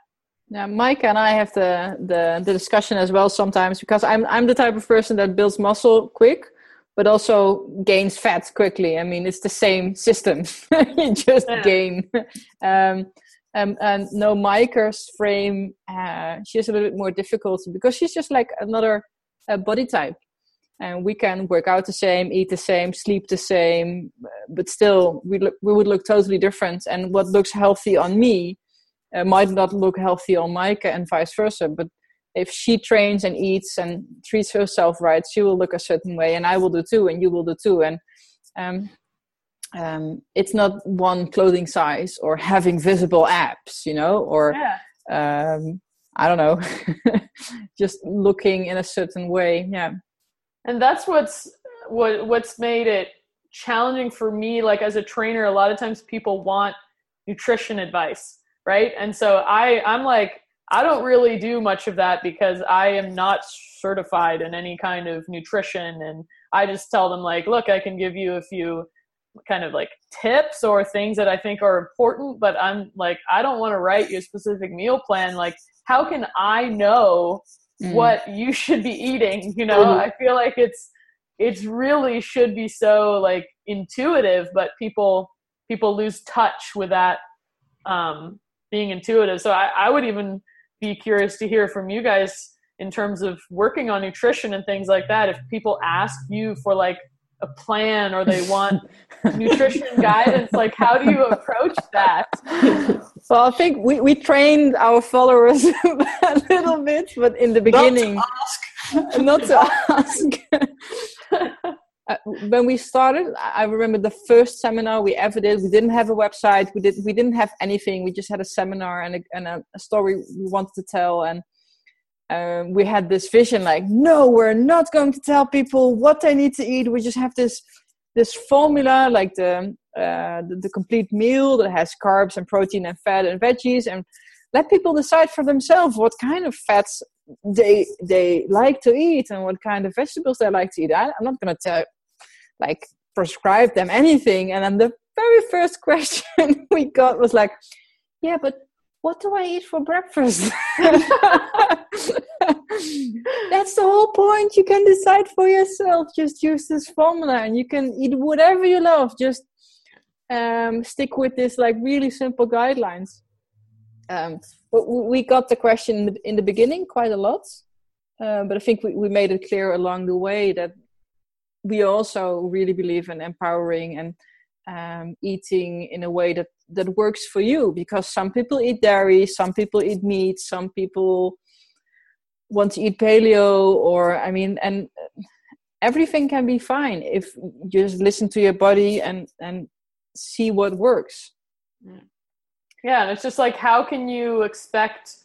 Now, Micah and I have the, the the discussion as well sometimes because I'm I'm the type of person that builds muscle quick, but also gains fat quickly. I mean, it's the same system. you just Yeah. gain. Um, um, and no, Micah's frame, uh, she has a little bit more difficulty because she's just like another uh, body type. And we can work out the same, eat the same, sleep the same, but still we look, we would look totally different. And what looks healthy on me uh, might not look healthy on Micah and vice versa. But if she trains and eats and treats herself right, she will look a certain way, and I will do too, and you will do too. And um, um, it's not one clothing size or having visible abs, you know, or yeah um, I don't know, just looking in a certain way. Yeah. and that's what's what what's made it challenging for me like as a trainer a lot of times people want nutrition advice right and so i i'm like i don't really do much of that because i am not certified in any kind of nutrition and i just tell them like look i can give you a few kind of like tips or things that i think are important but i'm like i don't want to write you a specific meal plan like how can i know Mm. what you should be eating you know Mhm. i feel like it's it's really should be so like intuitive but people people lose touch with that um being intuitive so i, I would even be curious to hear from you guys in terms of working on nutrition and things like that if people ask you for like a plan or they want nutrition guidance like how do you approach that Well, I think we, we trained our followers a little bit, but in the beginning, not to ask. Uh, when we started, I I remember the first seminar we ever did. We didn't have a website. We did. We didn't have anything. We just had a seminar and a, and a, a story we wanted to tell. And um, we had this vision, like, no, we're not going to tell people what they need to eat. We just have this this formula, like the uh, the, the complete meal that has carbs and protein and fat and veggies and let people decide for themselves what kind of fats they they like to eat and what kind of vegetables they like to eat. I, am not to tell like prescribe them anything. And then the very first question we got was like, "Yeah, but what do I eat for breakfast?" That's the whole point. You can decide for yourself. Just use this formula, and you can eat whatever you love. Just um, stick with this like really simple guidelines. Um, but we got the question in the beginning quite a lot, uh, but I think we, we made it clear along the way that we also really believe in empowering and um, eating in a way that that works for you because some people eat dairy some people eat meat some people want to eat paleo or i mean and everything can be fine if you just listen to your body and and see what works. Yeah and it's just like how can you expect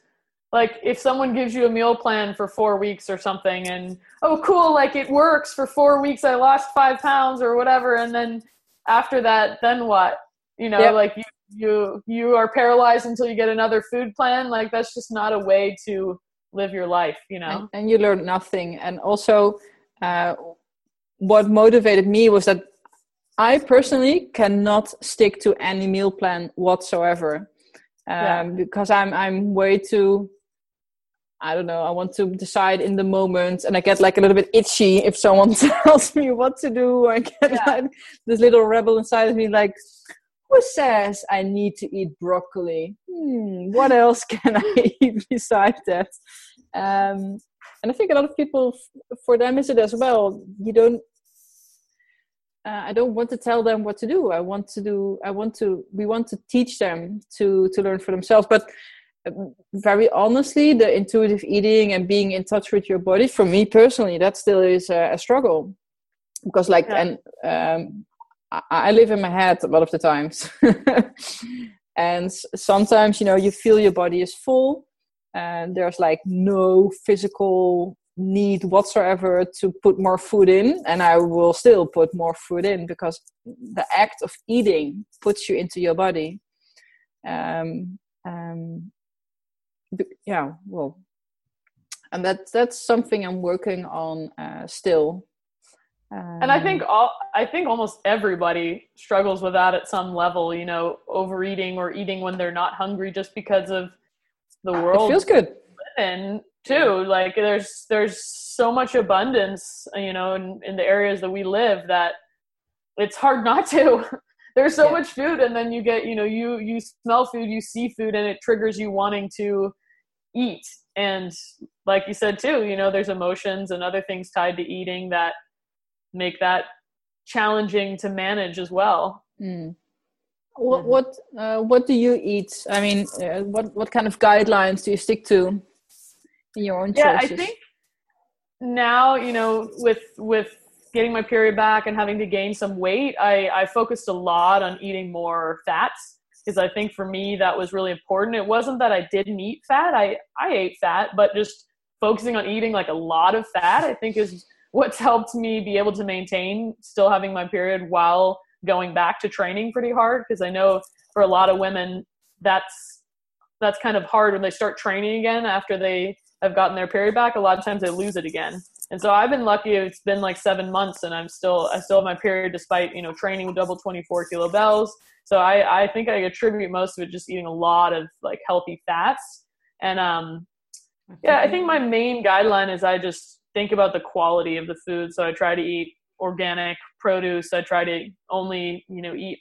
like if someone gives you a meal plan for four weeks or something and oh cool like it works for four weeks i lost five pounds or whatever and then after that then what? You know yep. like you you you are paralyzed until you get another food plan? Like that's just not a way to live your life you know? And, and you learn nothing. And also uh, what motivated me was that i personally cannot stick to any meal plan whatsoever um, yeah. because i'm i'm way too I don't know, I want to decide in the moment and I get like a little bit itchy if someone tells me what to do. I get yeah. like this little rebel inside of me like, who says I need to eat broccoli? Hmm, what else can I eat besides that? Um, and I think a lot of people, for them, is it as well. You don't. Uh, I don't want to tell them what to do. I want to do. I want to. We want to teach them to to learn for themselves. But very honestly, the intuitive eating and being in touch with your body, for me personally, that still is a, a struggle. Because, like, yeah. and um, I, I live in my head a lot of the times. and sometimes, you know, you feel your body is full, and there's like no physical need whatsoever to put more food in and i will still put more food in because the act of eating puts you into your body. Um, um, yeah well and that's that's something i'm working on uh, still. Um, and i think all i think almost everybody struggles with that at some level you know overeating or eating when they're not hungry just because of the world it feels good. and too. Like there's there's so much abundance you know in, in the areas that we live that it's hard not to. There's so yeah. much food and then you get you know you you smell food you see food and it triggers you wanting to eat. And like you said too you know there's emotions and other things tied to eating that make that challenging to manage as well. Mm. what mm-hmm. what uh, what do you eat? I mean uh, what what kind of guidelines do you stick to in your own yeah choices? i think now you know with with getting my period back and having to gain some weight i i focused a lot on eating more fats because I think for me that was really important. It wasn't that I didn't eat fat. I I ate fat, but just focusing on eating like a lot of fat, I think is what's helped me be able to maintain still having my period while going back to training pretty hard because I know for a lot of women that's that's kind of hard when they start training again after they have gotten their period back. A lot of times they lose it again. And so I've been lucky. It's been like seven months, and I'm still I still have my period despite you know training with double 24 kilo bells so I, I think I attribute most of it just eating a lot of like healthy fats. And um, yeah, I think my main guideline is I just think about the quality of the food. So I try to eat organic produce. I try to only, you know, eat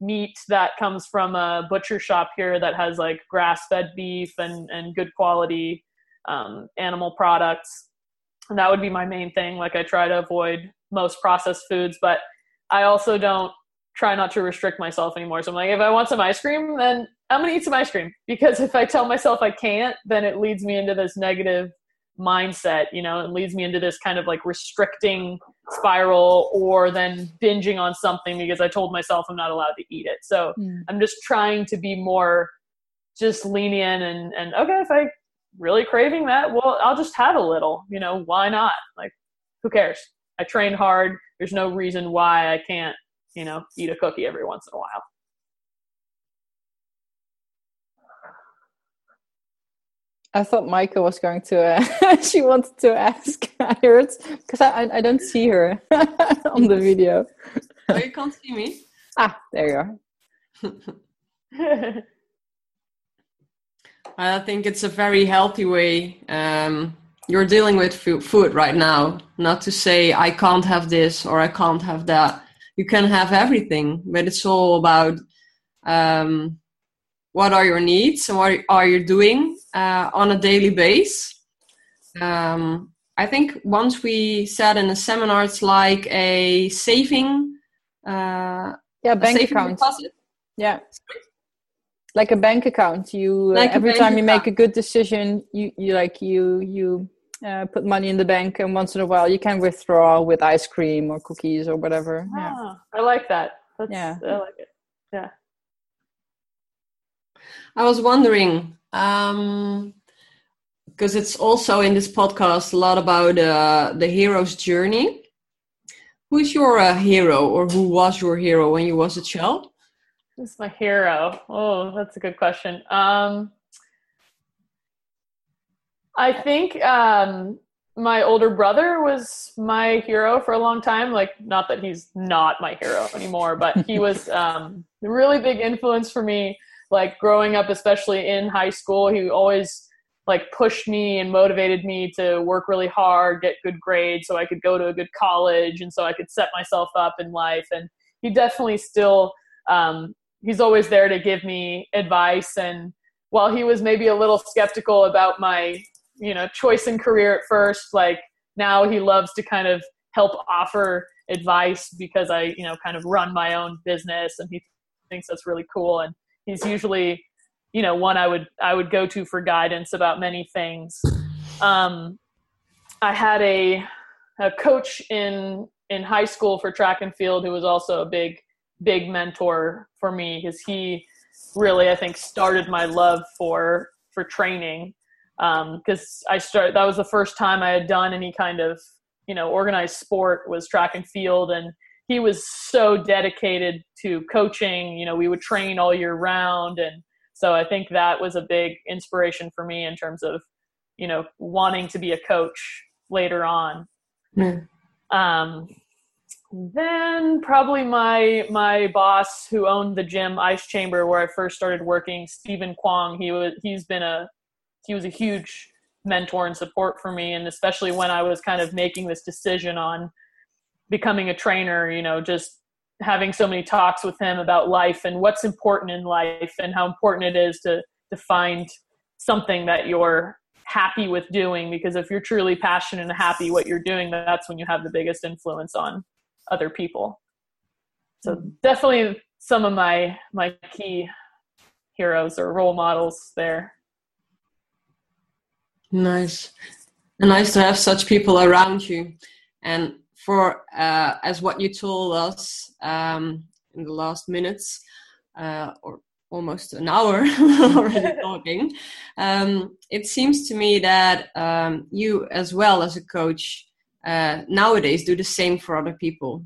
meat that comes from a butcher shop here that has like grass fed beef and, and good quality um, animal products. And that would be my main thing. Like I try to avoid most processed foods, but I also don't try not to restrict myself anymore. So I'm like, if I want some ice cream, then I'm gonna eat some ice cream because if I tell myself I can't, then it leads me into this negative mindset. You know, it leads me into this kind of like restricting spiral, or then binging on something because I told myself I'm not allowed to eat it. So mm. I'm just trying to be more just lenient and and okay, if I really craving that, well, I'll just have a little. You know, why not? Like, who cares? I trained hard. There's no reason why I can't you know, eat a cookie every once in a while. I thought Micah was going to. Uh, she wanted to ask. I heard because I, I don't see her on the video. oh, you can't see me. Ah, there you are. I think it's a very healthy way. Um, you're dealing with food right now. Not to say I can't have this or I can't have that. You can have everything, but it's all about um, what are your needs and what are you doing uh, on a daily base. Um, I think once we said in a seminar, it's like a saving. Uh, yeah, bank saving account. Deposit. Yeah. Like a bank account. You uh, like uh, every time you account. make a good decision, you you like you you uh, put money in the bank, and once in a while you can withdraw with ice cream or cookies or whatever. Ah, yeah. I like that. That's, yeah, I like it. Yeah. I was wondering, um, because it's also in this podcast a lot about uh, the hero's journey. Who's your uh, hero, or who was your hero when you was a child? Who's my hero? Oh, that's a good question. Um, I think um, my older brother was my hero for a long time. Like, not that he's not my hero anymore, but he was um, a really big influence for me like growing up especially in high school he always like pushed me and motivated me to work really hard get good grades so i could go to a good college and so i could set myself up in life and he definitely still um, he's always there to give me advice. And while he was maybe a little skeptical about my you know choice in career at first like now he loves to kind of help offer advice because i you know kind of run my own business and he thinks that's really cool. And he's usually you know one i would i would go to for guidance about many things. Um, i had a a coach in in high school for track and field who was also a big big mentor for me because he really i think started my love for for training because um, i started that was the first time i had done any kind of you know organized sport was track and field and he was so dedicated to coaching. You know, we would train all year round. And so I think that was a big inspiration for me in terms of, you know, wanting to be a coach later on. Mm. Um, then probably my my boss who owned the gym ice chamber where i first started working stephen kwong he was he's been a he was a huge mentor and support for me. And especially when i was kind of making this decision on becoming a trainer, you know, just having so many talks with him about life and what's important in life and how important it is to to find something that you're happy with doing. Because if you're truly passionate and happy what you're doing that's when you have the biggest influence on other people. So mm-hmm. definitely some of my my key heroes or role models there. Nice. And nice to have such people around you. And for uh, as what you told us um, in the last minutes uh, or almost an hour already talking um, it seems to me that um, you as well as a coach uh, nowadays do the same for other people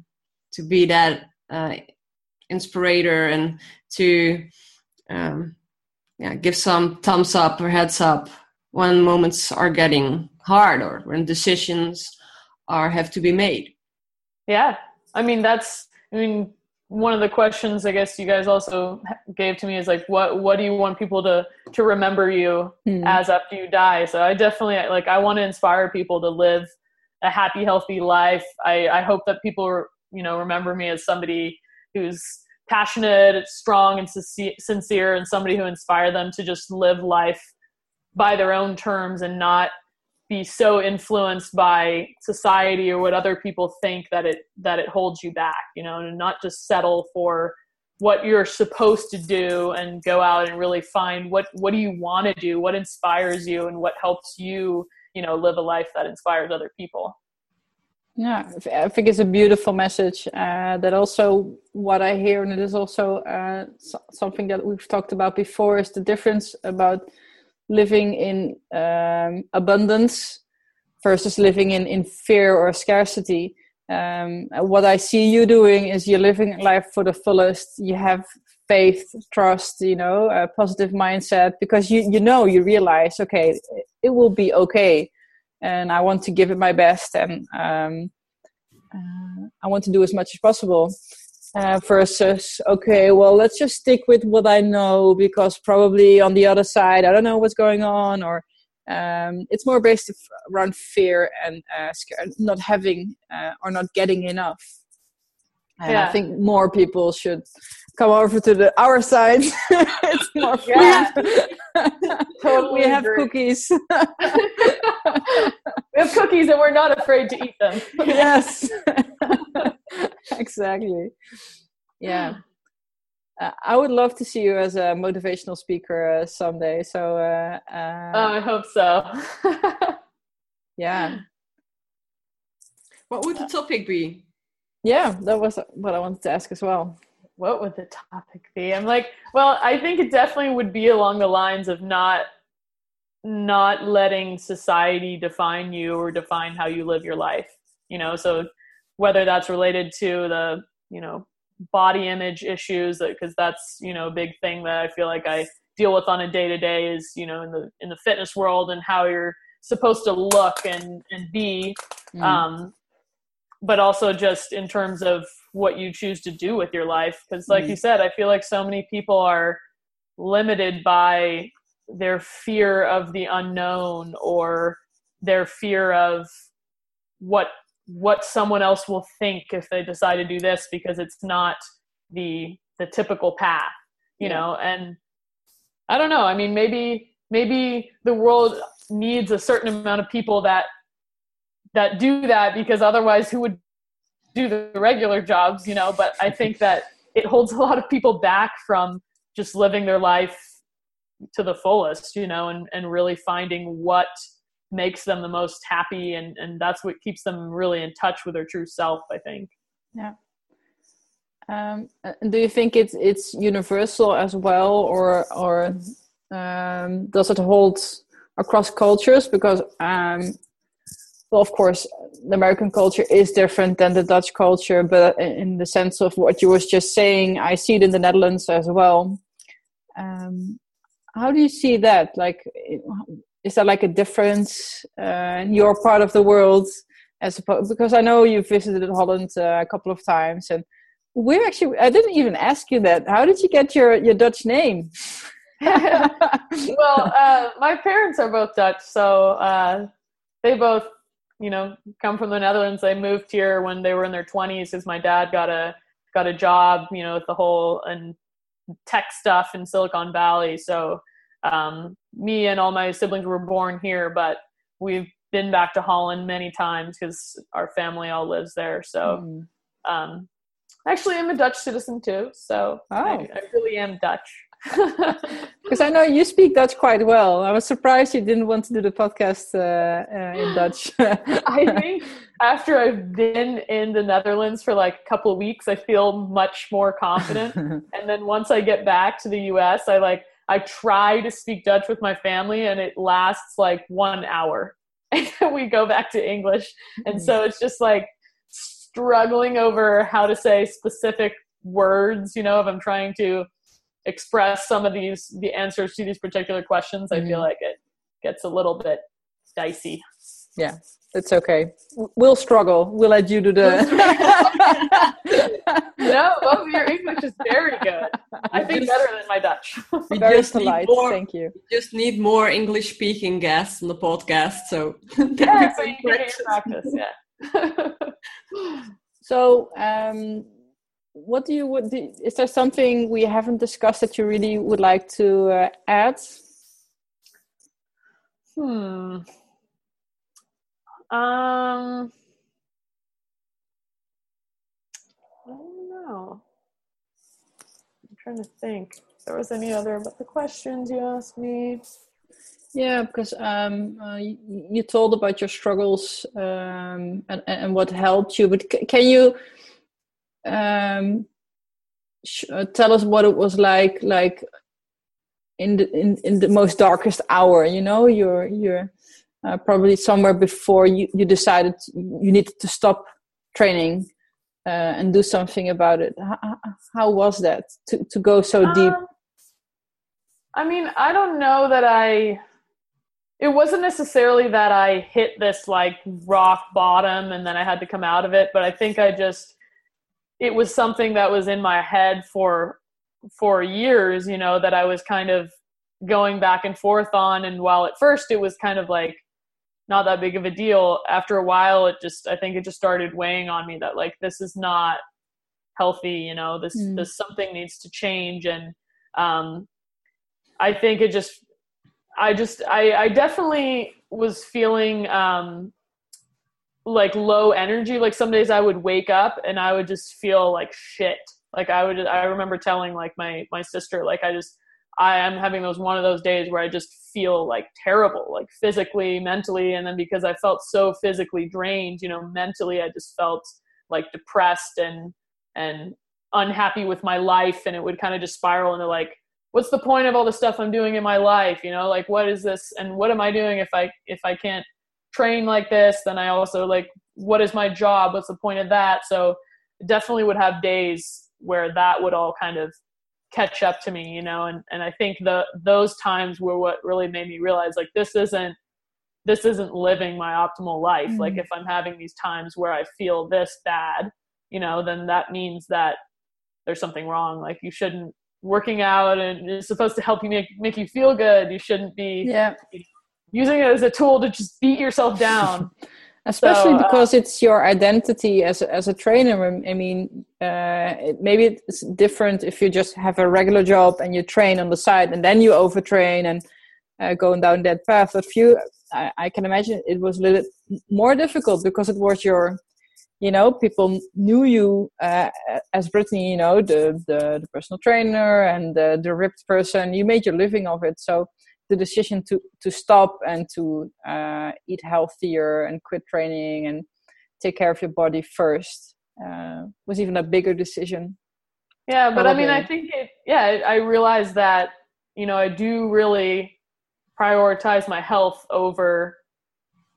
to be that uh, inspirator and to um, yeah, give some thumbs up or heads up when moments are getting hard or when decisions are have to be made. Yeah. I mean that's i mean one of the questions i guess you guys also gave to me is like what what do you want people to to remember you mm. as after you die? So i definitely like i want to inspire people to live a happy healthy life. I i hope that people you know remember me as somebody who's passionate strong and sincere and somebody who inspire them to just live life by their own terms and not be so influenced by society or what other people think that it that it holds you back you know and not just settle for what you're supposed to do and go out and really find what what do you want to do what inspires you and what helps you you know live a life that inspires other people yeah i think it's a beautiful message uh, that also what i hear and it is also uh, something that we've talked about before is the difference about living in um, abundance versus living in, in fear or scarcity um, what I see you doing is you're living life for the fullest. You have faith, trust, you know, a positive mindset because you you know you realize okay, it will be okay, and I want to give it my best, and um, uh, I want to do as much as possible. Uh, versus okay, well, let's just stick with what I know because probably on the other side I don't know what's going on or um, it's more based around fear and uh, not having uh, or not getting enough. And yeah. I think more people should come over to the our side. it's more fun. Yeah. totally we have agree. cookies. we have cookies and we're not afraid to eat them. yes. exactly. Yeah uh, I would love to see you as a motivational speaker uh, someday. So, uh, uh oh, I hope so. yeah. What would the topic be? Yeah, that was what I wanted to ask as well. What would the topic be? I'm like, well, I think it definitely would be along the lines of not not letting society define you or define how you live your life. You know, so whether that's related to the you know body image issues because that's you know a big thing that i feel like i deal with on a day to day is you know in the in the fitness world and how you're supposed to look and and be mm. um but also just in terms of what you choose to do with your life because like mm. you said i feel like so many people are limited by their fear of the unknown or their fear of what what someone else will think if they decide to do this because it's not the the typical path you yeah. know and i don't know i mean maybe maybe the world needs a certain amount of people that that do that because otherwise who would do the regular jobs you know but i think that it holds a lot of people back from just living their life to the fullest you know and and really finding what makes them the most happy and and that's what keeps them really in touch with their true self i think. Yeah. Um, do you think it's it's universal as well or or um, does it hold across cultures? Because um, well of course the american culture is different than the dutch culture but in the sense of what you was just saying i see it in the netherlands as well um, how do you see that like is there like a difference uh, in your part of the world as opposed because I know you visited Holland uh, a couple of times and we're actually I didn't even ask you that. How did you get your your Dutch name? well, uh, my parents are both Dutch, so uh, they both you know come from the Netherlands. They moved here when they were in their twenties because my dad got a got a job, you know, with the whole and tech stuff in Silicon Valley. So um, me and all my siblings were born here, but we've been back to Holland many times because our family all lives there. So, mm. um, actually, I'm a Dutch citizen too. So oh. I, I really am Dutch. Because I know you speak Dutch quite well. I was surprised you didn't want to do the podcast uh, uh, in Dutch. I think after I've been in the Netherlands for like a couple of weeks, I feel much more confident. and then once I get back to the US, I like I try to speak Dutch with my family and it lasts like one hour. And then we go back to English. And so it's just like struggling over how to say specific words, you know, if I'm trying to express some of these the answers to these particular questions, I feel mm-hmm. like it gets a little bit dicey. Yeah. It's okay. We'll struggle. We'll let you do the. no, both of your English is very good. I think better than my Dutch. We very just polite. Need more, Thank you. We just need more English speaking guests on the podcast. So yeah, so you can practice. Yeah. so, um, what do you? Do, is there something we haven't discussed that you really would like to uh, add? Hmm. Um, I don't know. I'm trying to think. If there was any other about the questions you asked me. Yeah, because um, uh, you, you, told about your struggles um, and, and what helped you, but c- can you um, sh- uh, tell us what it was like, like in the in, in the most darkest hour? You know, your your uh, probably somewhere before you, you decided you needed to stop training uh, and do something about it. How, how, was that to to go so deep? Um, I mean, I don't know that I. It wasn't necessarily that I hit this like rock bottom and then I had to come out of it, but I think I just it was something that was in my head for for years, you know, that I was kind of going back and forth on and while at first it was kind of like not that big of a deal after a while it just i think it just started weighing on me that like this is not healthy you know this mm. this something needs to change and um i think it just i just i i definitely was feeling um like low energy like some days i would wake up and i would just feel like shit. Like i would i remember telling like my my sister like i just I am having those one of those days where I just feel like terrible, like physically, mentally, and then because I felt so physically drained, you know, mentally I just felt like depressed and and unhappy with my life and it would kind of just spiral into like what's the point of all the stuff I'm doing in my life, you know, like what is this and what am I doing if I if I can't train like this, then I also like what is my job? What's the point of that? So definitely would have days where that would all kind of catch up to me you know and and i think the those times were what really made me realize like this isn't this isn't living my optimal life mm-hmm. like if i'm having these times where i feel this bad you know then that means that there's something wrong like you shouldn't working out and it's supposed to help you make make you feel good you shouldn't be yeah using it as a tool to just beat yourself down. Especially so, uh, because it's your identity as a, as a trainer. I mean uh, it, maybe it's different if you just have a regular job and you train on the side and then you overtrain and uh, going down that path. But few I, I, can imagine it was a little more difficult because it was your you know people knew you uh, as brittany you know the, the, the personal trainer and the, the ripped person. You made your living of it. So the decision to to stop and to uh, eat healthier and quit training and take care of your body first uh, was even a bigger decision. Yeah, but Probably. I mean, I think it. Yeah, I realized that you know I do really prioritize my health over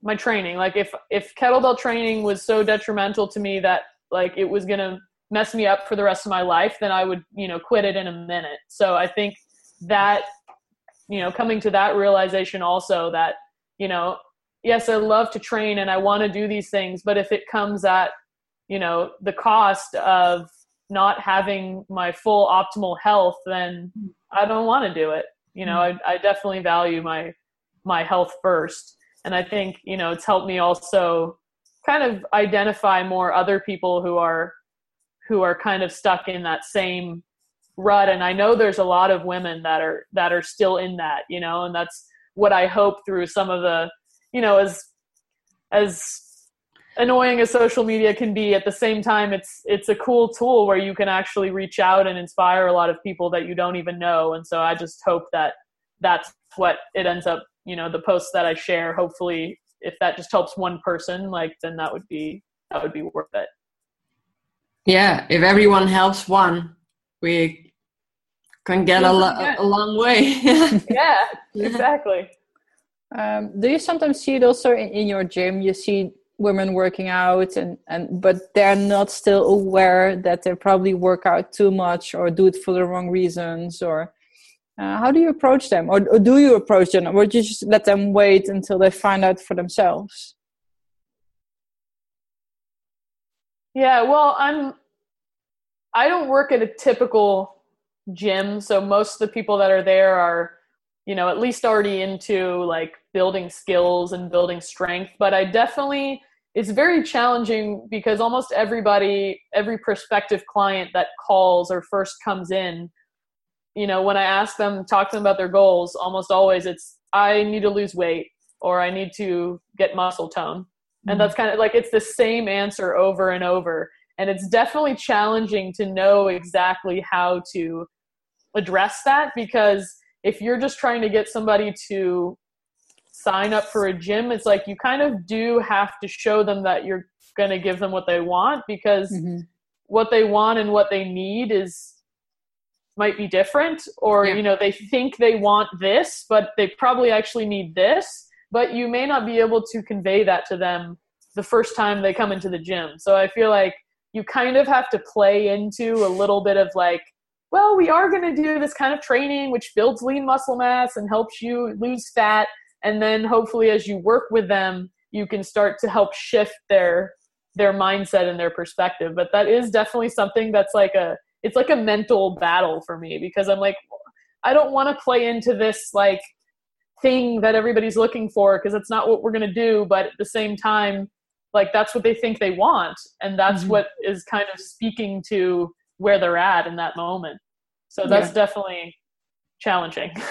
my training. Like if if kettlebell training was so detrimental to me that like it was gonna mess me up for the rest of my life, then I would you know quit it in a minute. So I think that you know coming to that realization also that you know yes i love to train and i want to do these things but if it comes at you know the cost of not having my full optimal health then i don't want to do it. You know mm-hmm. I, I definitely value my my health first. And i think you know it's helped me also kind of identify more other people who are who are kind of stuck in that same rut and i know there's a lot of women that are that are still in that you know and that's what i hope through some of the you know as as annoying as social media can be at the same time it's it's a cool tool where you can actually reach out and inspire a lot of people that you don't even know and so i just hope that that's what it ends up you know the posts that i share hopefully if that just helps one person like then that would be that would be worth it. Yeah if everyone helps one we can get a, lo- a long way. yeah, exactly. Um, do you sometimes see it also in, in, your gym? You see women working out, and, and but they're not still aware that they probably work out too much or do it for the wrong reasons. Or uh, how do you approach them, or, or do you approach them, or do you just let them wait until they find out for themselves? Yeah, well, I'm. I don't work at a typical gym. So most of the people that are there are, you know, at least already into like building skills and building strength. But I definitely, it's very challenging because almost everybody, every prospective client that calls or first comes in, you know, when I ask them, talk to them about their goals, almost always it's, I need to lose weight or I need to get muscle tone. And mm-hmm. that's kind of like it's the same answer over and over. And it's definitely challenging to know exactly how to address that because if you're just trying to get somebody to sign up for a gym, it's like you kind of do have to show them that you're going to give them what they want because mm-hmm. what they want and what they need is might be different or yeah. you know they think they want this but they probably actually need this but you may not be able to convey that to them the first time they come into the gym. So I feel like you kind of have to play into a little bit of like, well, we are going to do this kind of training which builds lean muscle mass and helps you lose fat. And then hopefully, as you work with them, you can start to help shift their their mindset and their perspective. But that is definitely something that's like a it's like a mental battle for me because I'm like, I don't want to play into this like thing that everybody's looking for because it's not what we're going to do. But at the same time, like that's what they think they want and that's mm-hmm. what is kind of speaking to where they're at in that moment. So that's yeah. definitely challenging.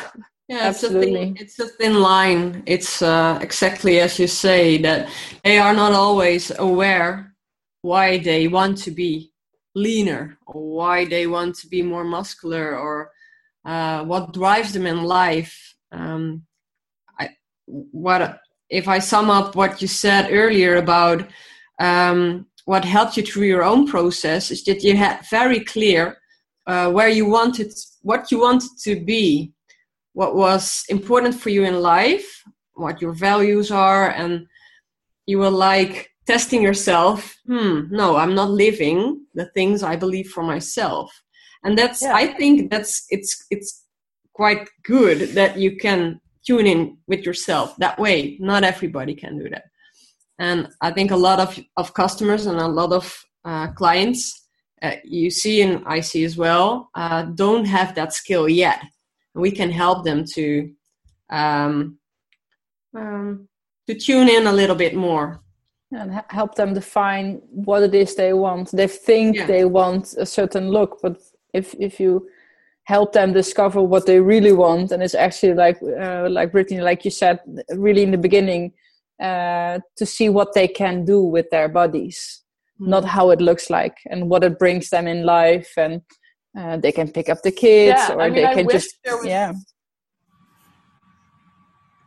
Yeah absolutely. it's a, thin line. It's uh, exactly as you say that they are not always aware why they want to be leaner or why they want to be more muscular or uh, what drives them in life. Um, I, what if I sum up what you said earlier about um, what helped you through your own process, is that you had very clear uh, where you wanted, what you wanted to be, what was important for you in life, what your values are, and you were like testing yourself. Hmm, no, I'm not living the things I believe for myself, and that's. Yeah. I think that's it's it's quite good that you can tune in with yourself that way. Not everybody can do that. And I think a lot of, of customers and a lot of uh, clients uh, you see and I see as well uh, don't have that skill yet. We can help them to um, um, to tune in a little bit more and help them define what it is they want. They think yeah. they want a certain look, but if if you help them discover what they really want and it's actually like uh, like brittany like you said really in the beginning uh, to see what they can do with their bodies mm. not how it looks like and what it brings them in life and uh, they can pick up the kids yeah, or I mean, they can just was, yeah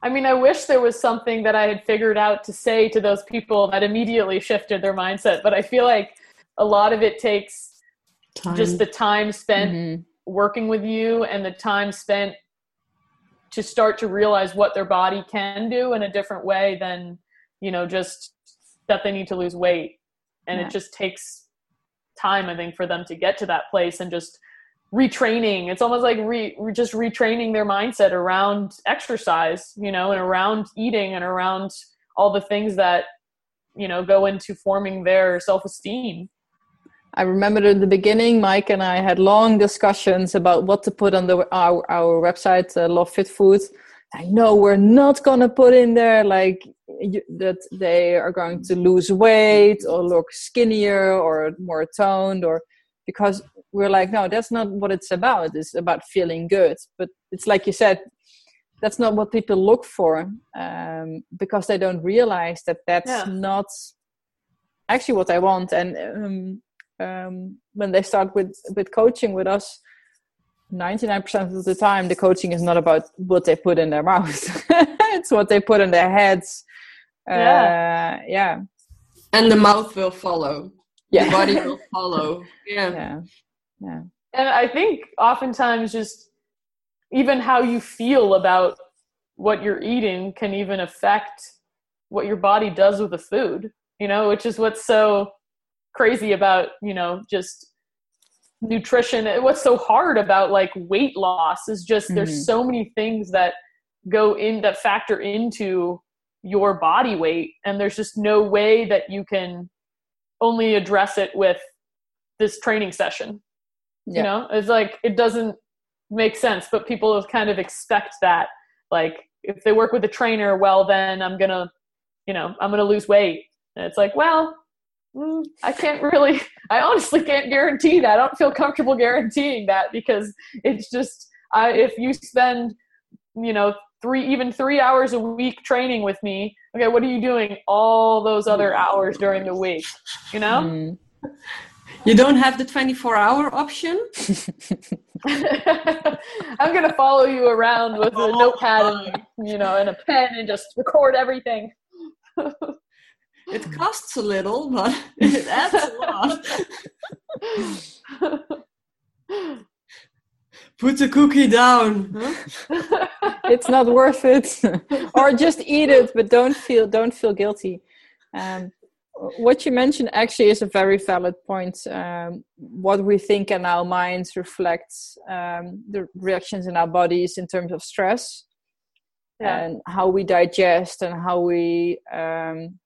I mean, I wish there was something that I had figured out to say to those people that immediately shifted their mindset, but I feel like a lot of it takes time. just the time spent mm-hmm working with you and the time spent to start to realize what their body can do in a different way than you know just that they need to lose weight. And yeah. it just takes time i think for them to get to that place and just retraining. It's almost like re, just retraining their mindset around exercise you know and around eating and around all the things that you know go into forming their self-esteem I remember in the beginning, Mike and I had long discussions about what to put on the our, our website, uh, Love Fit Foods. I know we're not going to put in there like you, that they are going to lose weight or look skinnier or more toned or because we're like, no, that's not what it's about. It's about feeling good. But it's like you said, that's not what people look for um, because they don't realize that that's yeah. not actually what I want. And um, um, when they start with with coaching with us 99% of the time the coaching is not about what they put in their mouth it's what they put in their heads. Yeah. Uh, yeah. and the mouth will follow. Yeah. the body will follow. Yeah. Yeah. Yeah. And i think oftentimes just even how you feel about what you're eating can even affect what your body does with the food you know which is what's so crazy about you know just nutrition what's so hard about like weight loss is just mm-hmm. there's so many things that go in that factor into your body weight and there's just no way that you can only address it with this training session yeah. you know it's like it doesn't make sense but people kind of expect that like if they work with a trainer well then i'm gonna you know i'm gonna lose weight and it's like well mm, I can't really, I honestly can't guarantee that. I don't feel comfortable guaranteeing that because it's just, I, if you spend, you know, three, even three hours a week training with me, okay, what are you doing all those other hours during the week? You know? Mm. You don't have the 24 hour option? I'm going to follow you around with a notepad and, you know, and a pen and just record everything. It costs a little, but it adds a lot. Put the cookie down. Huh? it's not worth it. or just eat it, but don't feel don't feel guilty. Um, what you mentioned actually is a very valid point. Um, what we think in our minds reflects um, the reactions in our bodies in terms of stress yeah. and how we digest and how we um,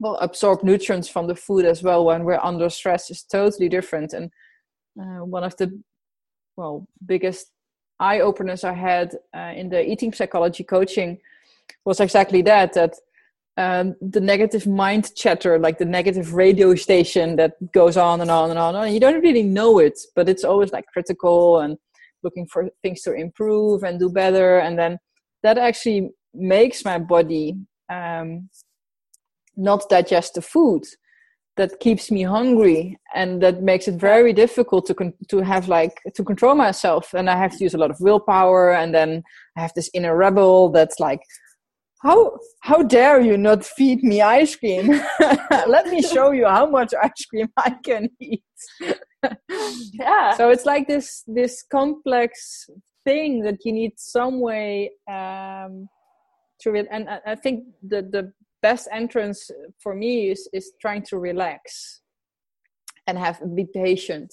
well absorb nutrients from the food as well when we're under stress is totally different. And uh, one of the well biggest eye openers I had uh, in the eating psychology coaching was exactly that that um, the negative mind chatter, like the negative radio station that goes on and on and on. And you don't really know it, but it's always like critical and looking for things to improve and do better. And then that actually makes my body um, not digest the food. That keeps me hungry, and that makes it very difficult to con- to have like to control myself. And I have to use a lot of willpower, and then I have this inner rebel that's like, how how dare you not feed me ice cream let me show you how much ice cream i can eat yeah so it's like this this complex thing that you need some way um to it and I, I think the the best entrance for me is is trying to relax and have be patient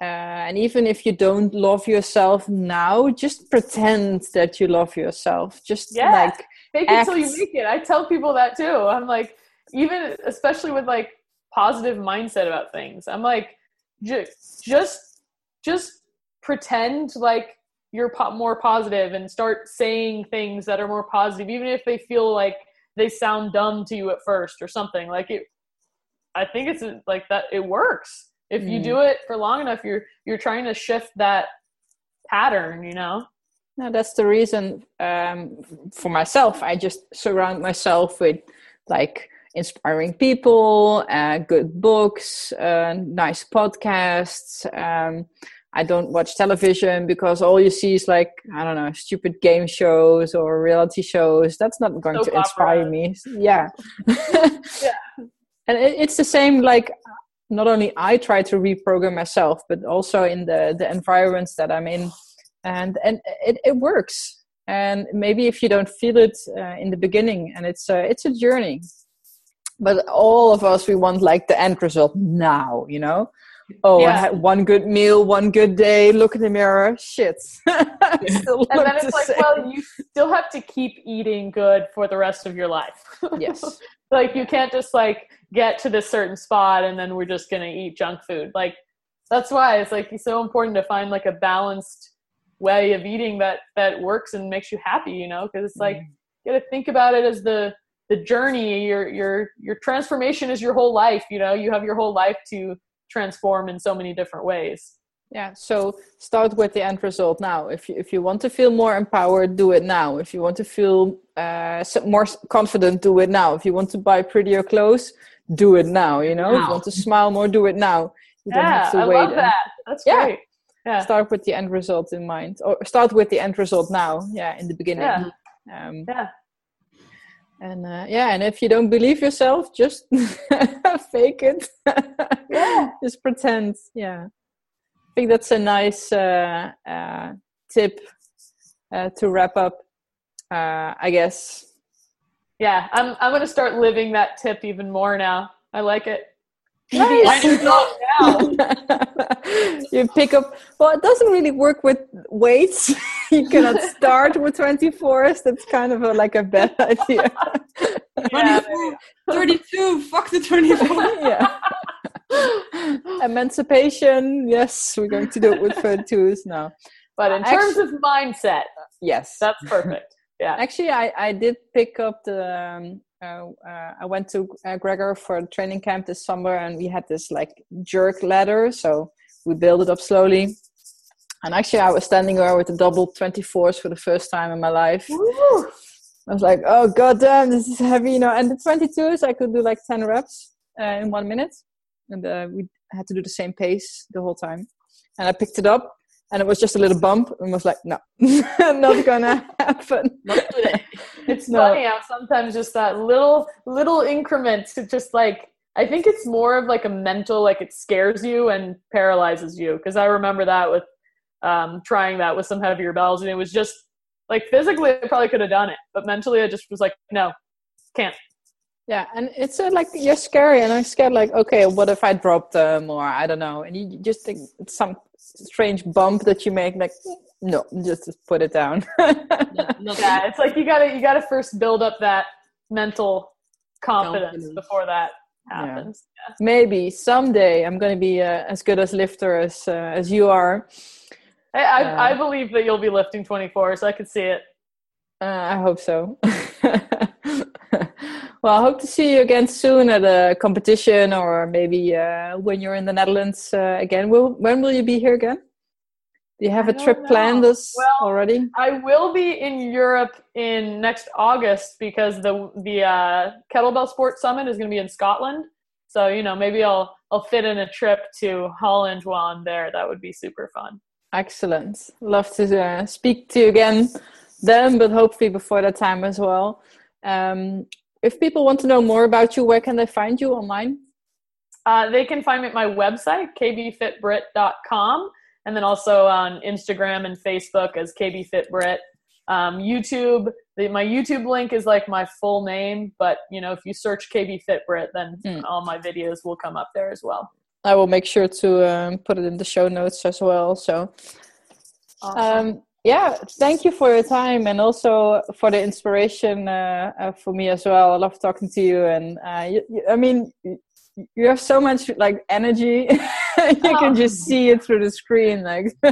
uh, and even if you don't love yourself now just pretend that you love yourself just yeah. like Fake it till you make it. I tell people that too. I'm like, even especially with like positive mindset about things. I'm like, just just just pretend like you're po- more positive and start saying things that are more positive, even if they feel like they sound dumb to you at first or something. Like it, I think it's like that. It works if you mm. do it for long enough. You're you're trying to shift that pattern. You know. No, that's the reason um, for myself. I just surround myself with like inspiring people, uh, good books, uh, nice podcasts. Um, I don't watch television because all you see is like I don't know, stupid game shows or reality shows. That's not going so to inspire me. Yeah, yeah. And it's the same. Like not only I try to reprogram myself, but also in the the environments that I'm in and and it, it works and maybe if you don't feel it uh, in the beginning and it's a, it's a journey but all of us we want like the end result now you know oh yeah. i had one good meal one good day. Look in the mirror. Shit and then it's like same. well you still have to keep eating good for the rest of your life. Yes. Like you can't just like get to this certain spot and then we're just gonna eat junk food. Like that's why it's like it's so important to find like a balanced way of eating that that works and makes you happy you know? Because it's like mm. you got to think about it as the the journey. Your your your transformation is your whole life you know? You have your whole life to transform in so many different ways. Yeah so start with the end result now. If you if you want to feel more empowered do it now. If you want to feel uh, more confident do it now. If you want to buy prettier clothes do it now you know? If you want to smile more do it now. You yeah, don't have to I wait love that. that's yeah. great. Yeah. start with the end result in mind or start with the end result now. Yeah in the beginning. Yeah, um, yeah. And uh, yeah and if you don't believe yourself just fake it. Yeah. Just pretend. Yeah. I think that's a nice uh, uh, tip uh, to wrap up uh, i guess. Yeah i'm i'm going to start living that tip even more now. I like it Nice. you pick up. Well, it doesn't really work with weights. you cannot start with 24s. That's kind of a, like a bad idea. Yeah, 32. Fuck the 24. yeah. Emancipation. Yes, we're going to do it with 32s now. But in terms of mindset, yes, that's perfect. Yeah. Actually, I I did pick up the um, uh, uh, I went to uh, Gregor for training camp this summer, and we had this like jerk ladder. So we built it up slowly. And actually, I was standing there with the double 24s for the first time in my life. Woo! I was like, oh, goddamn, this is heavy, you know. And the 22s, I could do like 10 reps uh, in one minute. And uh, we had to do the same pace the whole time. And I picked it up and it was just a little bump and was like no not gonna happen not today it's no. funny how sometimes just that little little increment to just like i think it's more of like a mental like it scares you and paralyzes you because i remember that with um, trying that with some heavier bells and it was just like physically i probably could have done it but mentally i just was like no can't Yeah, and it's uh, like you're scary, and I'm scared. Like, okay, what if I drop them, or I don't know, and you just think some strange bump that you make. Like, no, just, just put it down. yeah, it's like you gotta you gotta first build up that mental confidence, confidence. before that happens. Yeah. Yeah. Maybe someday I'm to be uh, as good as lifter as uh, as you are. I, I, uh, I, believe that you'll be lifting 24, so I could see it. Uh, I hope so. well, I hope to see you again soon at a competition, or maybe uh, when you're in the Netherlands uh, again. Will when will you be here again? Do you have I a trip know. planned this well, already? I will be in Europe in next August because the the uh, kettlebell sports summit is going to be in Scotland. So you know maybe I'll I'll fit in a trip to Holland while I'm there. That would be super fun. Excellent. Love to uh, speak to you again then, but hopefully before that time as well. Um, if people want to know more about you, where can they find you online? Uh, they can find me at my website, kbfitbrit.com and then also on Instagram and Facebook as kbfitbrit. Um, YouTube, the, my YouTube link is like my full name, but you know if you search kbfitbrit, then mm. all my videos will come up there as well. I will make sure to um, put it in the show notes as well. So, awesome. um, yeah, thank you for your time and also for the inspiration uh, uh, for me as well. I love talking to you, and uh, you, you, I mean, you have so much like energy. You oh. can just see it through the screen like.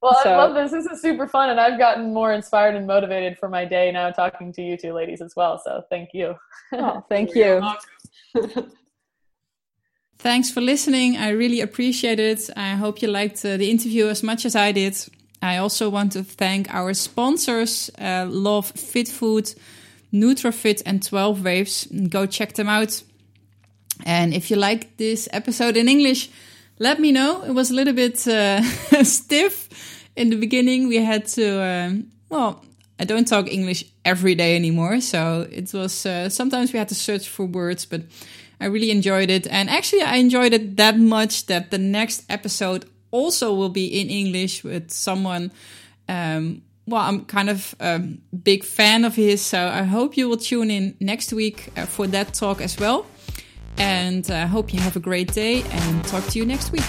Well so. i love this. This is super fun and i've gotten more inspired and motivated for my day now talking to you two ladies as well so thank you. Oh, thank you. thanks for listening. I really appreciate it. I hope you liked uh, the interview as much as i did i also want to thank our sponsors uh, love fit food nutrafit and 12 waves go check them out and if you like this episode in English, let me know. It was a little bit uh, stiff in the beginning. We had to, um, well, I don't talk English every day anymore. So it was, uh, sometimes we had to search for words, but I really enjoyed it. And actually, I enjoyed it that much that the next episode also will be in English with someone. Um, well, I'm kind of a big fan of his, so I hope you will tune in next week uh, for that talk as well. And I hope you have a great day and talk to you next week.